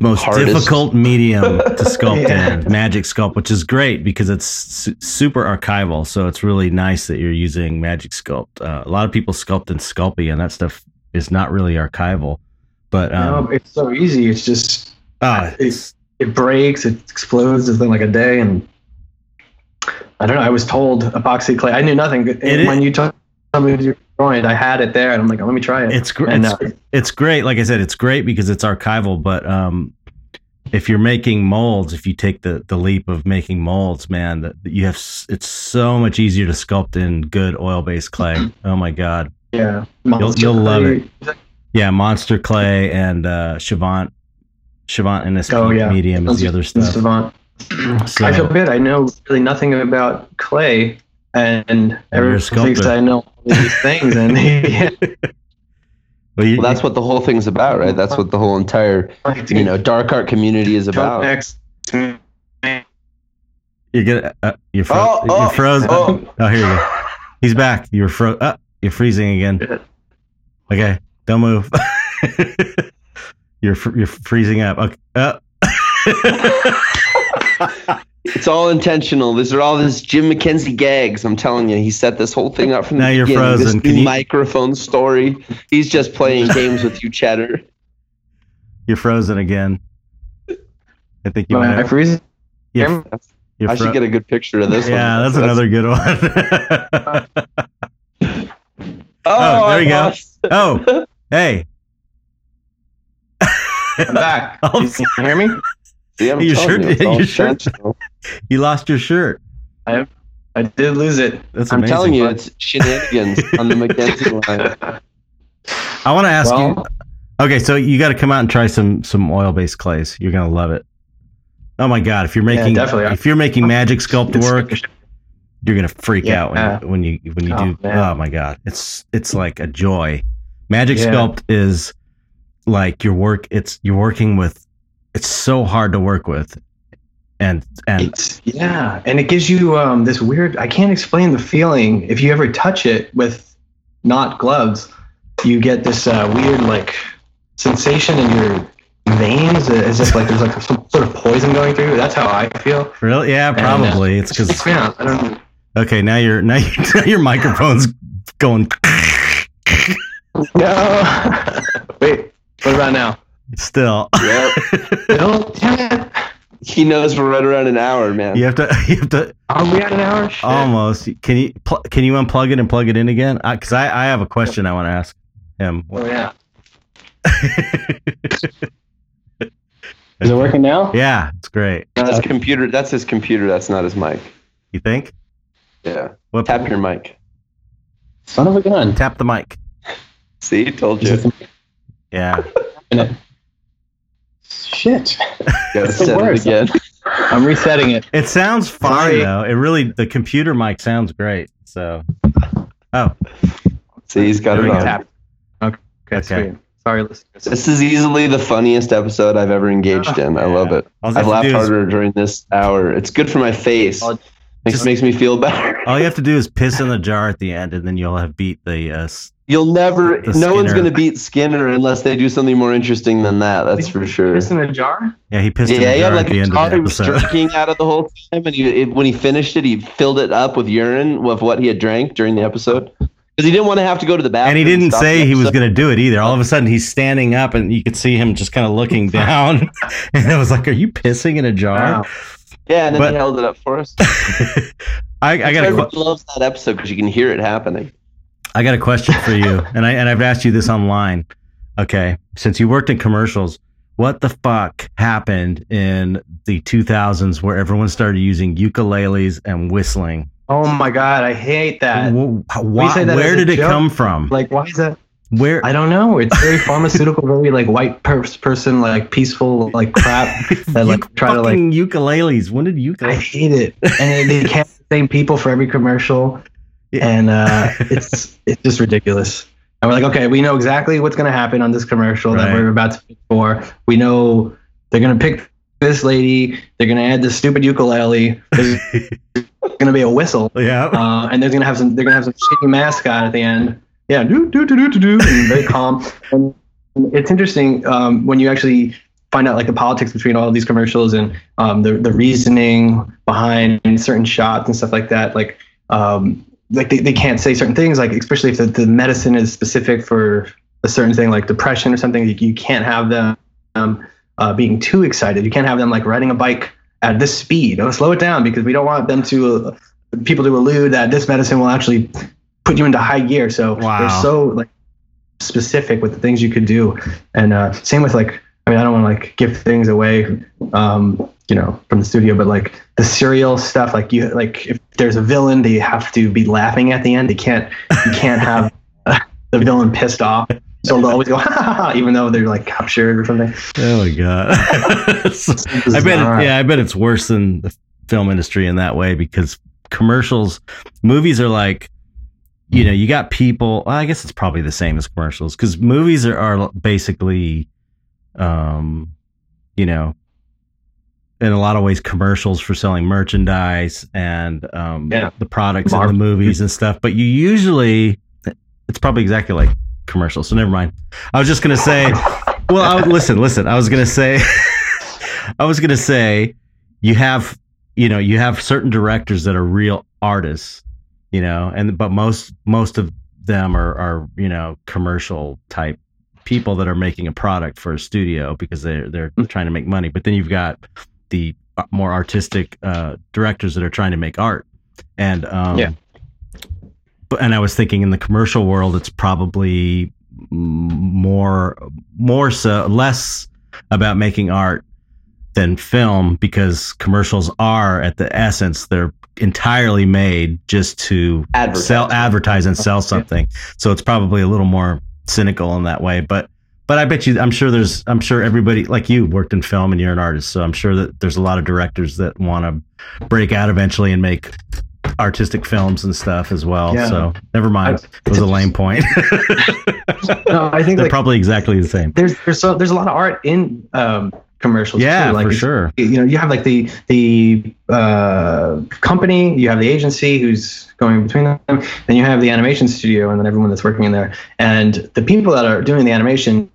Speaker 2: most Hardest. difficult medium to sculpt yeah. in magic sculpt which is great because it's su- super archival so it's really nice that you're using magic sculpt uh, a lot of people sculpt in sculpey and that stuff is not really archival but um,
Speaker 4: no, it's so easy it's just
Speaker 2: uh,
Speaker 4: it's it breaks, it explodes within like a day, and I don't know. I was told epoxy clay. I knew nothing. It when is, you told me you're drawing, I had it there, and I'm like, oh, let me try it.
Speaker 2: It's great. It's, uh, it's, great. Like I said, it's great because it's archival. But um, if you're making molds, if you take the the leap of making molds, man, that you have it's so much easier to sculpt in good oil based clay. oh my god.
Speaker 4: Yeah,
Speaker 2: you'll, you'll love it. Yeah, monster clay and uh, Chavant Chavant and this oh, yeah. medium is the other stuff.
Speaker 4: Savant. So, I feel good. I know really nothing about clay, and everyone thinks I know all these things. And yeah.
Speaker 1: well, you, well, that's what the whole thing's about, right? That's what the whole entire, you know, dark art community is about.
Speaker 2: You get uh, you're, fro- oh, oh, you're frozen. Oh. oh, here you go. He's back. You're fro. Oh, you're freezing again. Okay, don't move. You're you're freezing up. Okay. Uh.
Speaker 1: it's all intentional. These are all this Jim McKenzie gags. I'm telling you, he set this whole thing up from
Speaker 2: now
Speaker 1: the
Speaker 2: you're
Speaker 1: beginning.
Speaker 2: frozen.
Speaker 1: This new you... microphone story. He's just playing games with you, Cheddar.
Speaker 2: You're frozen again. I think you
Speaker 4: might. I freeze.
Speaker 2: You're,
Speaker 1: you're I should get a good picture of this
Speaker 2: yeah, one. that's, that's another good one.
Speaker 1: oh, oh,
Speaker 2: there you go. Oh, hey,
Speaker 4: I'm back. Oh, you can hear me?
Speaker 1: See, I'm your shirt.
Speaker 2: You, your shirt. you lost your shirt.
Speaker 4: I have. I did lose it.
Speaker 2: That's
Speaker 1: I'm
Speaker 2: amazing.
Speaker 1: telling you, it's shenanigans on the McKenzie line.
Speaker 2: I want to ask you. Okay, so you got to come out and try some some oil based clays. You're gonna love it. Oh my god! If you're
Speaker 4: Yeah,
Speaker 2: making
Speaker 4: definitely.
Speaker 2: if you're making magic sculpt work, you're gonna freak
Speaker 4: Yeah.
Speaker 2: out when you, when you when you
Speaker 4: Oh,
Speaker 2: do.
Speaker 4: man.
Speaker 2: Oh my god! It's it's like a joy. Magic
Speaker 4: Yeah.
Speaker 2: sculpt is like your work. It's you're working with. It's so hard to work with, and and
Speaker 4: It's yeah, and it gives you um, this weird. I can't explain the feeling. If you ever touch it with not gloves, you get this uh, weird like sensation in your veins, as if like there's like some sort of poison going through. That's how I feel.
Speaker 2: really, yeah,
Speaker 4: And, uh,
Speaker 2: probably it's because
Speaker 4: yeah, I don't know.
Speaker 2: okay. Now your now, you now your microphone's going
Speaker 4: No. Wait. What about now?
Speaker 2: still.
Speaker 1: Yep.
Speaker 4: No. Damn.
Speaker 1: He knows we're right around an hour, man.
Speaker 2: You have to you have to
Speaker 4: Are we at an hour? Shit.
Speaker 2: Almost. Can you pl- can you unplug it and plug it in again? Because I, I have a question I want to ask him.
Speaker 4: Oh yeah. Is it working now?
Speaker 2: yeah, it's great.
Speaker 1: No, his computer. That's his computer. That's not his mic.
Speaker 2: You think?
Speaker 1: Yeah.
Speaker 2: What?
Speaker 1: Tap your mic.
Speaker 4: Son of a gun.
Speaker 2: tap the mic.
Speaker 1: See, told you.
Speaker 4: It
Speaker 2: Yeah.
Speaker 4: the- Shit.
Speaker 1: Gotta
Speaker 4: the
Speaker 1: set
Speaker 4: worst.
Speaker 1: again.
Speaker 4: I'm resetting it.
Speaker 2: It sounds fine
Speaker 4: Sorry.
Speaker 2: though. It really the computer mic sounds great. So. Oh,
Speaker 1: See, he's got
Speaker 2: There
Speaker 1: it
Speaker 2: we go.
Speaker 1: on.
Speaker 4: Okay.
Speaker 2: Okay.
Speaker 4: Sweet. Sorry, listeners.
Speaker 1: This is easily the funniest episode I've ever engaged ah, in. I love it. I've laughed
Speaker 2: do is,
Speaker 1: harder during this hour. It's good for my face.
Speaker 4: I'll-
Speaker 1: Makes, makes me feel better.
Speaker 2: all you have to do is piss in the jar at the end, and then you'll have beat the. Uh, s-
Speaker 1: You'll never.
Speaker 2: The
Speaker 1: no one's going to beat Skinner unless they do something more interesting than that. That's for sure.
Speaker 4: Piss in a jar?
Speaker 2: yeah, he pissed in
Speaker 1: Yeah,
Speaker 2: the
Speaker 1: yeah.
Speaker 2: jar
Speaker 1: Like
Speaker 2: at the
Speaker 1: a
Speaker 2: end
Speaker 1: jar
Speaker 2: of the
Speaker 1: he was
Speaker 2: episode.
Speaker 1: drinking out of the whole time, and he, it, when he finished it, he filled it up with urine with what he had drank during the episode because he didn't want to have to go to the bathroom.
Speaker 2: And he didn't
Speaker 1: stop
Speaker 2: say he was going to do it either. All of a sudden, he's standing up, and you could see him just kind of looking down. and I was like, "Are you pissing in a jar?"
Speaker 4: Wow.
Speaker 1: Yeah, and then
Speaker 2: But-
Speaker 1: he held it up for us.
Speaker 2: I, I got a que-
Speaker 1: Everyone loves that episode because you can hear it happening.
Speaker 2: I got a question for you, and I and I've asked you this online. Okay, since you worked in commercials, what the fuck happened in the 2000s where everyone started using ukuleles and whistling?
Speaker 4: Oh my god, I hate that.
Speaker 2: Wh- why-
Speaker 4: say that
Speaker 2: where
Speaker 4: as a
Speaker 2: did it
Speaker 4: joke?
Speaker 2: come from?
Speaker 4: Like, why is that?
Speaker 2: Where
Speaker 4: I don't know. It's very pharmaceutical, very like white pers- person, like peaceful, like crap. that, like, try to, like-
Speaker 2: ukuleles? When did
Speaker 4: I
Speaker 2: ukulele?
Speaker 4: hate it. And they, cast the same people for every commercial,
Speaker 2: Yeah.
Speaker 4: and uh, it's it's just ridiculous. And we're like, okay, we know exactly what's going to happen on this commercial
Speaker 2: Right.
Speaker 4: that we're about to pick for. We know they're going to pick this lady. They're going to add this stupid ukulele. There's going to be a whistle,
Speaker 2: Yeah.
Speaker 4: uh, and there's going to have some. They're going to have some shitty mascot at the end. Yeah, do do do do do do, very calm. And it's interesting um, when you actually find out like the politics between all of these commercials and um, the the reasoning behind certain shots and stuff like that. Like um, like they, they can't say certain things like especially if the, the medicine is specific for a certain thing like depression or something. You, you can't have them um, uh, being too excited. You can't have them like riding a bike at this speed. Oh, slow it down because we don't want them to uh, people to allude that this medicine will actually put you into high gear. So
Speaker 2: Wow.
Speaker 4: they're so like specific with the things you could do. And uh, same with like, I mean, I don't want to like give things away, um, you know, from the studio, but like the serial stuff, like you, like if there's a villain, they have to be laughing at the end. They can't, you can't have uh, the villain pissed off. So they'll always go, ha ha ha, even though they're like captured or something.
Speaker 2: Oh my god. I bet. It, yeah, I bet it's worse than the film industry in that way because commercials, movies are like, you know, you got people. Well, I guess it's probably the same as commercials because movies are, are basically, um, you know, in a lot of ways commercials for selling merchandise and um,
Speaker 4: Yeah.
Speaker 2: the products in the movies and stuff. But you usually, it's probably exactly like commercials. So never mind. I was just gonna say. Well, I, listen, listen. I was gonna say, I was gonna say, you have, you know, you have certain directors that are real artists, you know, and but most most of them are are you know commercial type people that are making a product for a studio because they're they're trying to make money. But then you've got the more artistic uh, directors that are trying to make art, and um,
Speaker 4: Yeah.
Speaker 2: But and I was thinking in the commercial world, it's probably more more so less about making art than film because commercials are at the essence they're entirely made just to
Speaker 1: Advertising.
Speaker 2: sell advertise and sell something. So it's probably a little more cynical in that way, but but I bet you I'm sure there's I'm sure everybody like you worked in film and you're an artist, so I'm sure that there's a lot of directors that want to break out eventually and make artistic films and stuff as well.
Speaker 4: Yeah.
Speaker 2: So never mind. It was a lame point.
Speaker 4: No, I think
Speaker 2: They're
Speaker 4: like
Speaker 2: probably exactly the same.
Speaker 4: there's there's so there's a lot of art in um, commercials.
Speaker 2: Yeah,
Speaker 4: too. like
Speaker 2: for sure.
Speaker 4: You know, you have like the the uh, company, you have the agency who's going between them, then you have the animation studio, and then everyone that's working in there. And the people that are doing the animation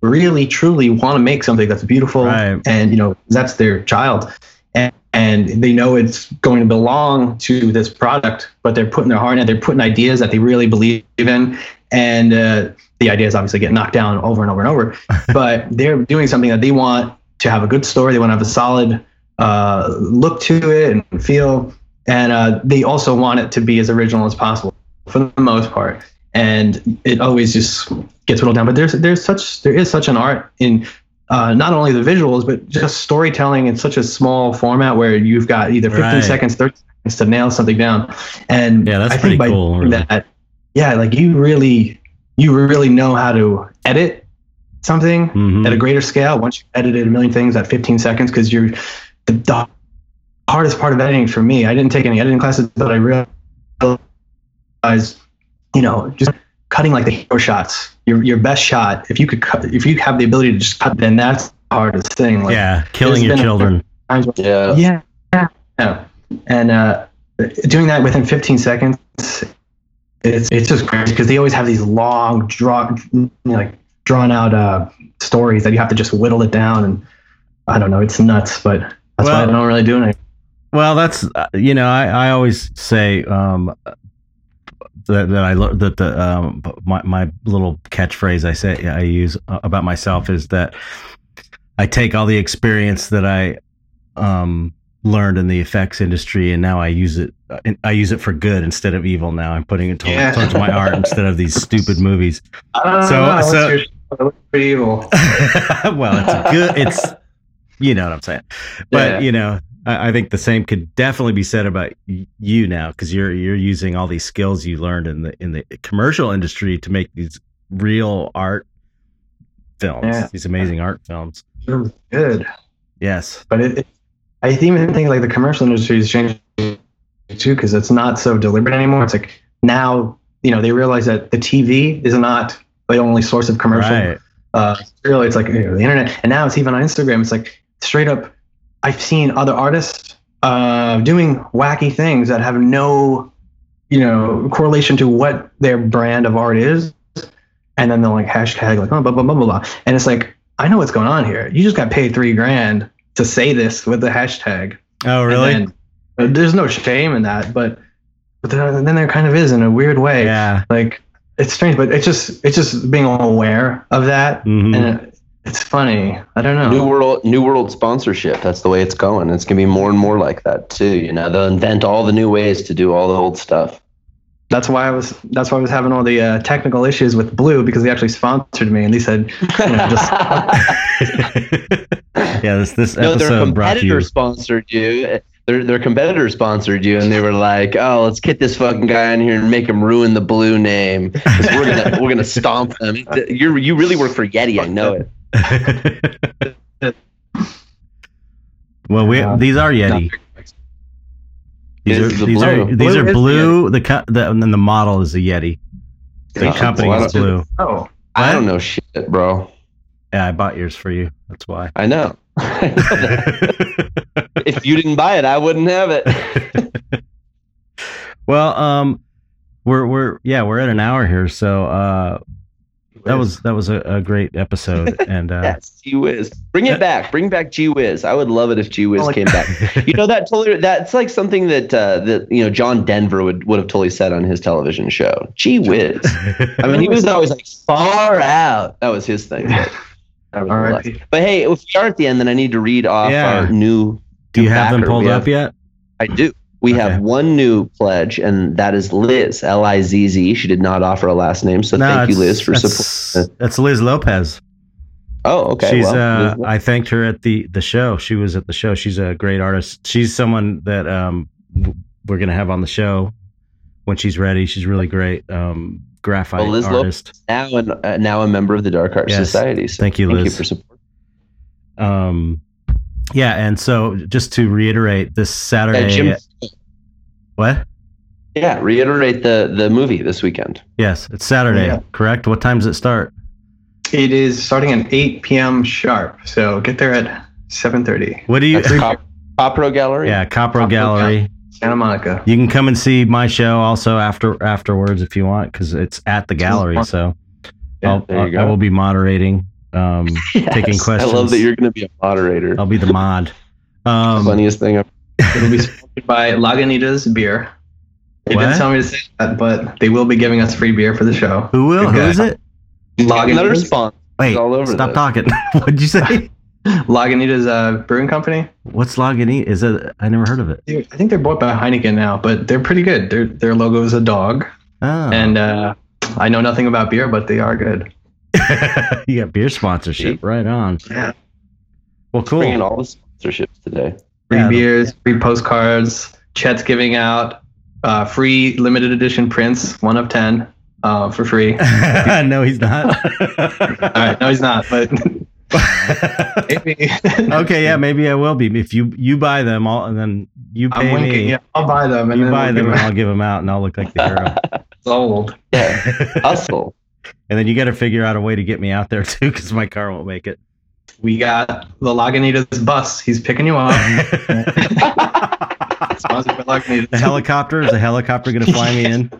Speaker 4: really truly want to make something that's beautiful,
Speaker 2: Right.
Speaker 4: and you know that's their child. And, and they know it's going to belong to this product, but they're putting their heart in it. They're putting ideas that they really believe in, and uh, the ideas obviously get knocked down over and over and over. but they're doing something that they want to have a good story. They want to have a solid uh, look to it and feel, and uh, they also want it to be as original as possible for the most part. And it always just gets whittled down. But there's there's such there is such an art in uh, not only the visuals but just storytelling in such a small format where you've got either 15
Speaker 2: Right.
Speaker 4: seconds, 30 seconds to nail something down. And
Speaker 2: Yeah, that's
Speaker 4: I
Speaker 2: pretty
Speaker 4: think by
Speaker 2: cool, really.
Speaker 4: that, yeah, like you really you really know how to edit something
Speaker 2: Mhm.
Speaker 4: at a greater scale once you've edited a million things at 15 seconds because you're the, the hardest part of editing for me i didn't take any editing classes but i realized you know just cutting like the hero shots your, your best shot if you could cut if you have the ability to just cut then that's the hardest thing like
Speaker 2: yeah, killing your children.
Speaker 4: times where-
Speaker 1: Yeah.
Speaker 4: yeah yeah, yeah. and uh doing that within 15 seconds it's it's just crazy because they always have these long draw you know, like drawn out uh stories that you have to just whittle it down and i don't know it's nuts but that's why i
Speaker 2: Well-
Speaker 4: don't really do it
Speaker 2: Well, that's uh, you know, I, I always say um, that that I that the um, my my little catchphrase I say I use uh, about myself is that I take all the experience that I um, learned in the effects industry and now I use it uh, I use it for good instead of evil. Now I'm putting it towards,
Speaker 4: Yeah.
Speaker 2: towards my art instead of these stupid movies. So-
Speaker 4: know,
Speaker 2: so-
Speaker 4: your- what's pretty evil
Speaker 2: well, it's good. It's you know what I'm saying, but
Speaker 4: Yeah.
Speaker 2: you know, I, I think the same could definitely be said about you now because you're you're using all these skills you learned in the in the commercial industry to make these real art films,
Speaker 4: Yeah.
Speaker 2: these amazing art films.
Speaker 4: good
Speaker 2: Yes,
Speaker 4: but it, it i even think like the commercial industry is changing too because it's not so deliberate anymore it's like now you know they realize that the tv is not the only source of commercial
Speaker 2: right.
Speaker 4: uh, really it's like you know, the internet. And now it's even on instagram. It's like straight up i've seen other artists uh, doing wacky things that have no you know correlation to what their brand of art is. And then they'll like hashtag like oh, blah blah blah blah blah. And it's like i know what's going on here. You just got paid three grand to say this with the hashtag.
Speaker 2: Oh, really?
Speaker 4: then- uh, there's no shame in that but but then, then there kind of is in a weird way.
Speaker 2: Yeah.
Speaker 4: like it's strange but it's just it's just being aware of that
Speaker 2: Mhm.
Speaker 4: and it, it's funny. I don't know.
Speaker 1: New world, new world sponsorship. That's the way it's going. It's gonna be more and more like that too. You know, they'll invent all the new ways to do all the old stuff.
Speaker 4: That's why I was. That's why I was having all the uh, technical issues with Blue because they actually sponsored me and they said, you know, just
Speaker 2: yeah, this this
Speaker 1: no, their
Speaker 2: episode brought to you.
Speaker 1: competitor sponsored you. Their their competitor sponsored you, and they were like, "Oh, let's get this fucking guy in here and make him ruin the blue name. We're gonna we're gonna stomp them. You you really work for Yeti. I know it.
Speaker 2: well, we these are Yeti. These are
Speaker 1: the
Speaker 2: these
Speaker 1: blue.
Speaker 2: are these
Speaker 4: Blue
Speaker 2: are blue. The co- the and then the model is a Yeti. The
Speaker 1: Yeah,
Speaker 2: company
Speaker 1: well,
Speaker 2: is blue.
Speaker 4: oh,
Speaker 1: I don't know shit, bro.
Speaker 2: Yeah, I bought yours for you. That's why.
Speaker 1: I know. I know that. if you didn't buy it, I wouldn't have it.
Speaker 2: well, um, we're we're yeah we're at an hour here, so uh, that was that was a, a great episode, and uh,
Speaker 1: Yes, G Wiz. Bring it back. Bring back G Wiz. I would love it if G Wiz
Speaker 4: like-
Speaker 1: came back. You know that totally. That's like something that uh, that you know John Denver would would have totally said on his television show. G Wiz. I mean, he was always like far out. That was his thing. But,
Speaker 4: all right.
Speaker 1: but hey, if we are at the end, then I need to read off
Speaker 2: Yeah.
Speaker 1: our new.
Speaker 2: Do you have them pulled
Speaker 1: We
Speaker 2: up yet?
Speaker 1: I do. We
Speaker 2: Okay.
Speaker 1: have one new pledge, and that is Liz, L I Z Z. She did not offer a last name, so thank you, Liz, for
Speaker 2: that's,
Speaker 1: support.
Speaker 2: That's Liz Lopez.
Speaker 1: Oh, okay.
Speaker 2: She's
Speaker 1: well,
Speaker 2: uh, I thanked her at the the show. She was at the show. She's a great artist. She's someone that um we're gonna have on the show when she's ready. She's really great. Um, graphite
Speaker 1: Well, Liz
Speaker 2: artist.
Speaker 1: now and uh, now a member of the Dark Art
Speaker 2: Yes.
Speaker 1: Society. So
Speaker 2: Thank you,
Speaker 1: Thank you
Speaker 2: Liz.
Speaker 1: for support.
Speaker 2: Um, yeah, and so just to reiterate, this Saturday.
Speaker 1: Yeah, Jim,
Speaker 2: what?
Speaker 1: yeah, reiterate the the movie this weekend.
Speaker 2: Yes, it's Saturday,
Speaker 4: Yeah.
Speaker 2: correct? What time does it start?
Speaker 4: It is starting at 8 p.m. sharp. So get there at 7:30.
Speaker 2: What do you?
Speaker 1: That's Cop- Copro Gallery.
Speaker 2: yeah, Copro
Speaker 4: Copro
Speaker 2: Gallery.
Speaker 4: Santa Monica.
Speaker 2: You can come and see my show also after afterwards if you want, because it's at the gallery. So
Speaker 4: Yeah,
Speaker 2: I'll,
Speaker 1: there you
Speaker 2: I will be moderating, um, taking questions.
Speaker 1: I love that you're going to be a moderator.
Speaker 2: I'll be the mod. Um,
Speaker 1: Funniest thing. I've
Speaker 4: It'll be sponsored by Lagunitas Beer. They
Speaker 2: What?
Speaker 4: didn't tell me to say that, but they will be giving us free beer for the show.
Speaker 2: who will? Who
Speaker 4: Okay.
Speaker 2: is it?
Speaker 1: Another
Speaker 4: Lagunitas,
Speaker 1: response.
Speaker 2: Wait,
Speaker 1: all over
Speaker 2: stop
Speaker 1: this.
Speaker 2: talking. What'd you say?
Speaker 4: Lagunitas uh, Brewing Company.
Speaker 2: What's Laguni? Is it? I never heard of it.
Speaker 4: I think they're bought by Heineken now, but they're pretty good. Their their logo is a dog,
Speaker 2: Oh,
Speaker 4: and uh, I know nothing about beer, but they are good.
Speaker 2: you got beer sponsorship, right on.
Speaker 4: Yeah.
Speaker 2: Well, cool.
Speaker 1: Bringing all the sponsorships today.
Speaker 4: Free
Speaker 2: Yeah,
Speaker 4: beers, free postcards. Chet's giving out uh, free limited edition prints, one of ten, uh, for free.
Speaker 2: no, he's not.
Speaker 4: All right, no, he's not, but maybe.
Speaker 2: okay, yeah, maybe I will be if you you buy them all, and then you pay
Speaker 4: I'm winking.
Speaker 2: me.
Speaker 4: Yeah, I'll buy them, and
Speaker 2: you
Speaker 4: then
Speaker 2: buy
Speaker 4: we'll
Speaker 2: them,
Speaker 4: give
Speaker 2: and I'll give them out, and I'll look like the hero.
Speaker 4: sold.
Speaker 1: Yeah, hustle.
Speaker 2: And then you got to figure out a way to get me out there too, because my car won't make it.
Speaker 4: We got the Lagunitas bus. He's picking you up. Sponsored
Speaker 2: the helicopter is a helicopter going to fly me in?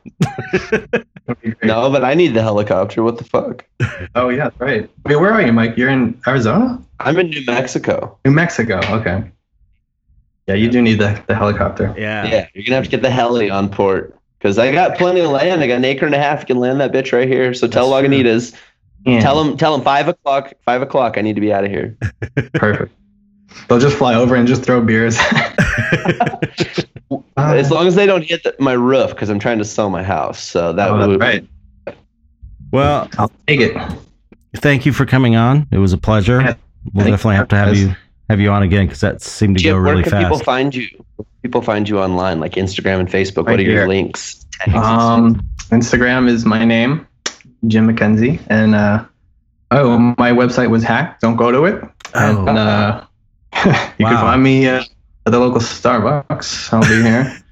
Speaker 4: That'd be great.
Speaker 1: No, but I need the helicopter. What the fuck?
Speaker 4: Oh yeah, that's right. Wait, where are you, Mike? You're in Arizona,
Speaker 1: I'm in New Mexico.
Speaker 4: New Mexico. Okay. Yeah, you do need the, the helicopter.
Speaker 2: Yeah.
Speaker 1: Yeah, you're gonna have to get the heli on port because I got plenty of land. I got an acre and a half. You can land that bitch right here. So tell
Speaker 2: That's true.
Speaker 1: Lagunitas,
Speaker 4: Yeah.
Speaker 1: tell them, tell them five o'clock. Five o'clock. I need to be out of here.
Speaker 4: Perfect. They'll just fly over and just throw beers.
Speaker 1: as uh, long as they don't hit the, my roof because I'm trying to sell my house. So that
Speaker 4: Oh, that's
Speaker 1: would
Speaker 4: right.
Speaker 2: well,
Speaker 4: I'll take it.
Speaker 2: thank you for coming on. It was a pleasure.
Speaker 4: Yeah.
Speaker 2: We'll definitely have to have you have you on again because that seemed to
Speaker 1: Jim,
Speaker 2: go
Speaker 1: where
Speaker 2: really
Speaker 1: can people find you? People find you online, like Instagram and Facebook. what
Speaker 4: Right
Speaker 1: are your links? tags, and stuff?
Speaker 4: Um, Instagram is my name, Jim McKenzie, and uh, oh, my website was hacked. Don't go to it.
Speaker 2: Oh.
Speaker 4: And uh, you
Speaker 2: Wow.
Speaker 4: can find me uh, at the local Starbucks. I'll be here.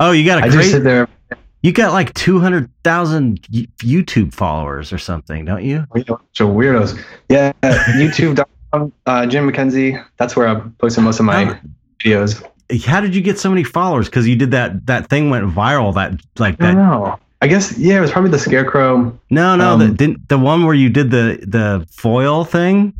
Speaker 2: Oh, you got a
Speaker 4: I
Speaker 2: great.
Speaker 4: just sit there.
Speaker 2: You got like two hundred thousand YouTube followers or something, don't you?
Speaker 4: You know, so weirdos. Yeah, YouTube.com, uh, Jim McKenzie. That's where I'm posting most of my videos.
Speaker 2: How did you get so many followers? Because you did that that thing went viral. That like
Speaker 4: I
Speaker 2: that.
Speaker 4: don't know. I guess yeah, it was probably the Scarecrow.
Speaker 2: No, no,
Speaker 4: Um,
Speaker 2: the didn't the one where you did the the foil thing.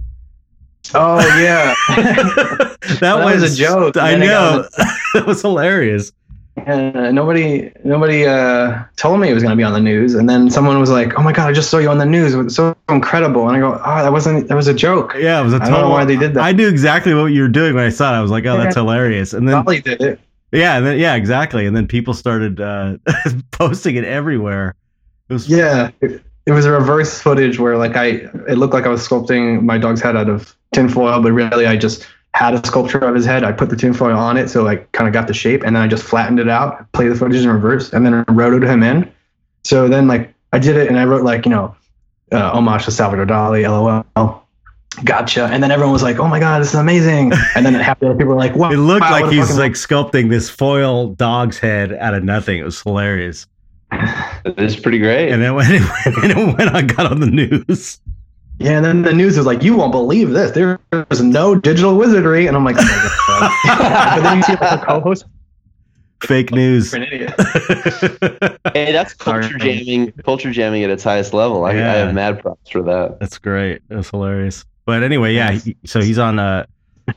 Speaker 4: Oh yeah,
Speaker 2: that,
Speaker 4: That was a joke,
Speaker 2: I
Speaker 4: I
Speaker 2: know that was hilarious.
Speaker 4: And uh, nobody nobody uh, told me it was going to be on the news, and then someone was like, "Oh my god, I just saw you on the news. It was so incredible!" And I go, "Oh, that wasn't that was a joke."
Speaker 2: Yeah, it was a total.
Speaker 4: I don't know why they did that.
Speaker 2: I knew exactly what you were doing when I saw it. I was like, oh, that's hilarious. And then
Speaker 4: Probably did it.
Speaker 2: yeah, and then yeah, exactly. And then people started uh, posting it everywhere. It was
Speaker 4: Yeah, it, it was a reverse footage where like I it looked like I was sculpting my dog's head out of tinfoil, but really I just had a sculpture of his head. I put the tinfoil on it, so like kind of got the shape, and then I just flattened it out, played the footage in reverse, and then I rotoed him in. So then like I did it, and I wrote like you know, uh, homage to Salvador Dali, LOL. Gotcha. And then everyone was like, "Oh my god, this is amazing!" And then half the other people were like, "Wow!"
Speaker 2: It looked
Speaker 4: wow,
Speaker 2: like he's like sculpting this foil dog's head out of nothing. It was hilarious.
Speaker 1: It is pretty great.
Speaker 2: And then when it went, and it went on, got on the news.
Speaker 4: Yeah, and then the news is like, "You won't believe this. There's no digital wizardry," and I'm like, oh my but then you see like a co-host,
Speaker 2: Fake news.
Speaker 4: for an idiot.
Speaker 1: hey, that's culture
Speaker 4: Sorry.
Speaker 1: jamming. Culture jamming at its highest level. I, I have mad props for that.
Speaker 2: That's great. That's hilarious. But anyway, yeah. He, so he's on uh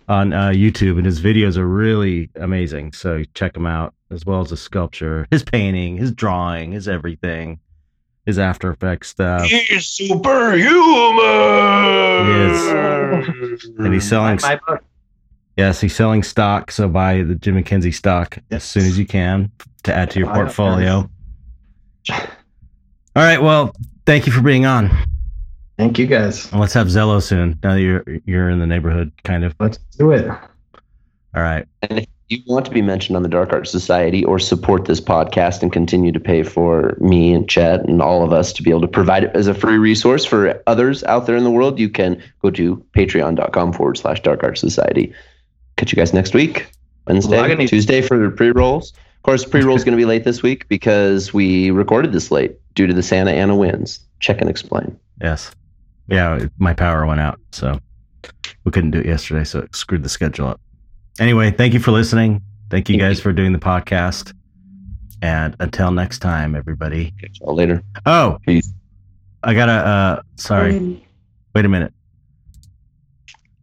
Speaker 2: on uh, YouTube, and his videos are really amazing. So check him out, as well as his sculpture, his painting, his drawing, his everything, his After Effects stuff.
Speaker 1: He's superhuman. He is.
Speaker 2: And he's selling.
Speaker 4: My book.
Speaker 2: Yes, he's selling stock. So buy the Jim McKenzie stock as soon as you can to add to your portfolio. All right. Well, thank you for being on.
Speaker 4: Thank you guys.
Speaker 2: Let's have Zello soon. Now that you're you're in the neighborhood, kind of.
Speaker 4: Let's do it.
Speaker 2: All right.
Speaker 1: You want to be mentioned on the Dark Art Society or support this podcast and continue to pay for me and Chet and all of us to be able to provide it as a free resource for others out there in the world, you can go to patreon.com forward slash Dark Art Society. Catch you guys next week, Wednesday,
Speaker 4: Well, need-
Speaker 1: Tuesday for the pre rolls. Of course, pre roll is going to be late this week because we recorded this late due to the Santa Ana winds. Check and explain.
Speaker 2: Yes. Yeah, my power went out, so we couldn't do it yesterday, so it screwed the schedule up. Anyway, thank you for listening. Thank you
Speaker 1: Thank
Speaker 2: guys
Speaker 1: you.
Speaker 2: for doing the podcast. And until next time, everybody.
Speaker 1: Catch y'all later.
Speaker 2: Oh,
Speaker 1: Peace.
Speaker 2: I gotta uh sorry. Wait a minute.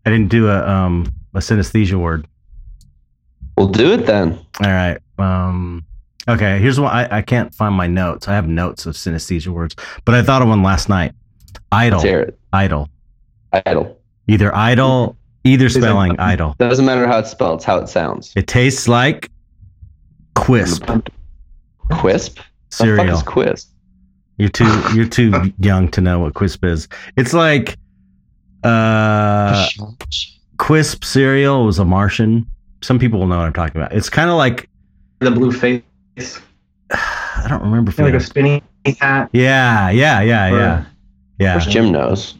Speaker 2: I didn't do a um a synesthesia word.
Speaker 1: We'll do it then.
Speaker 2: All right. Um okay, here's one I, I can't find my notes. I have notes of synesthesia words, but I thought of one last night. Idle.
Speaker 1: Let's hear it.
Speaker 2: Idle.
Speaker 1: Idle.
Speaker 2: Either idle, either
Speaker 4: it-
Speaker 2: spelling idle.
Speaker 1: Doesn't matter how it's spelled, it's how it sounds.
Speaker 2: It tastes like quisp
Speaker 1: Quisp? The fuck
Speaker 2: cereal.
Speaker 1: is Quisp?
Speaker 2: You're too you're too young to know what quisp is. It's like uh quisp cereal was a Martian. Some people will know what I'm talking about. It's kind of like
Speaker 4: The blue face,
Speaker 2: I don't remember. If
Speaker 4: like a spinning hat.
Speaker 2: yeah, yeah, yeah, yeah, yeah.
Speaker 1: Where's Jim knows?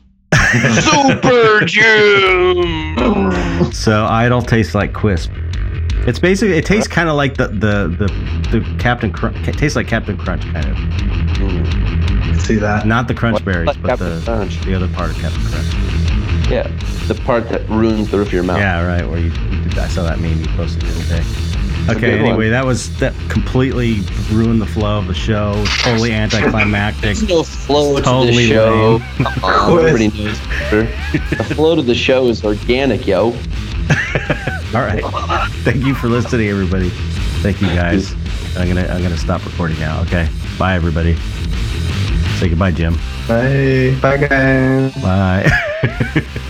Speaker 1: Super Jim!
Speaker 2: So idle tastes like quisp. It's basically it tastes kind of like the the the, the Captain Crunch. It tastes like Captain Crunch kind of. Hmm.
Speaker 4: See that?
Speaker 2: Not the crunch
Speaker 1: What-
Speaker 2: berries,
Speaker 1: like
Speaker 2: but
Speaker 1: Captain
Speaker 2: the
Speaker 1: Crunch.
Speaker 2: the other part of Captain Crunch.
Speaker 1: Yeah, the part that ruins the roof of your mouth.
Speaker 2: Yeah, right. Where you, you did, I saw that meme you posted the other day.
Speaker 1: A
Speaker 2: Okay,
Speaker 1: good one.
Speaker 2: anyway, that was that completely ruined the flow of the show. Totally anticlimactic.
Speaker 1: There's no flow to the show.
Speaker 2: lame.
Speaker 1: Come everybody knows. The flow to the show is organic, yo.
Speaker 2: All right. Thank you for listening, everybody. Thank you guys. I'm gonna I'm gonna stop recording now. Okay. Bye, everybody. Say goodbye, Jim.
Speaker 4: Bye. Bye, guys.
Speaker 2: Bye.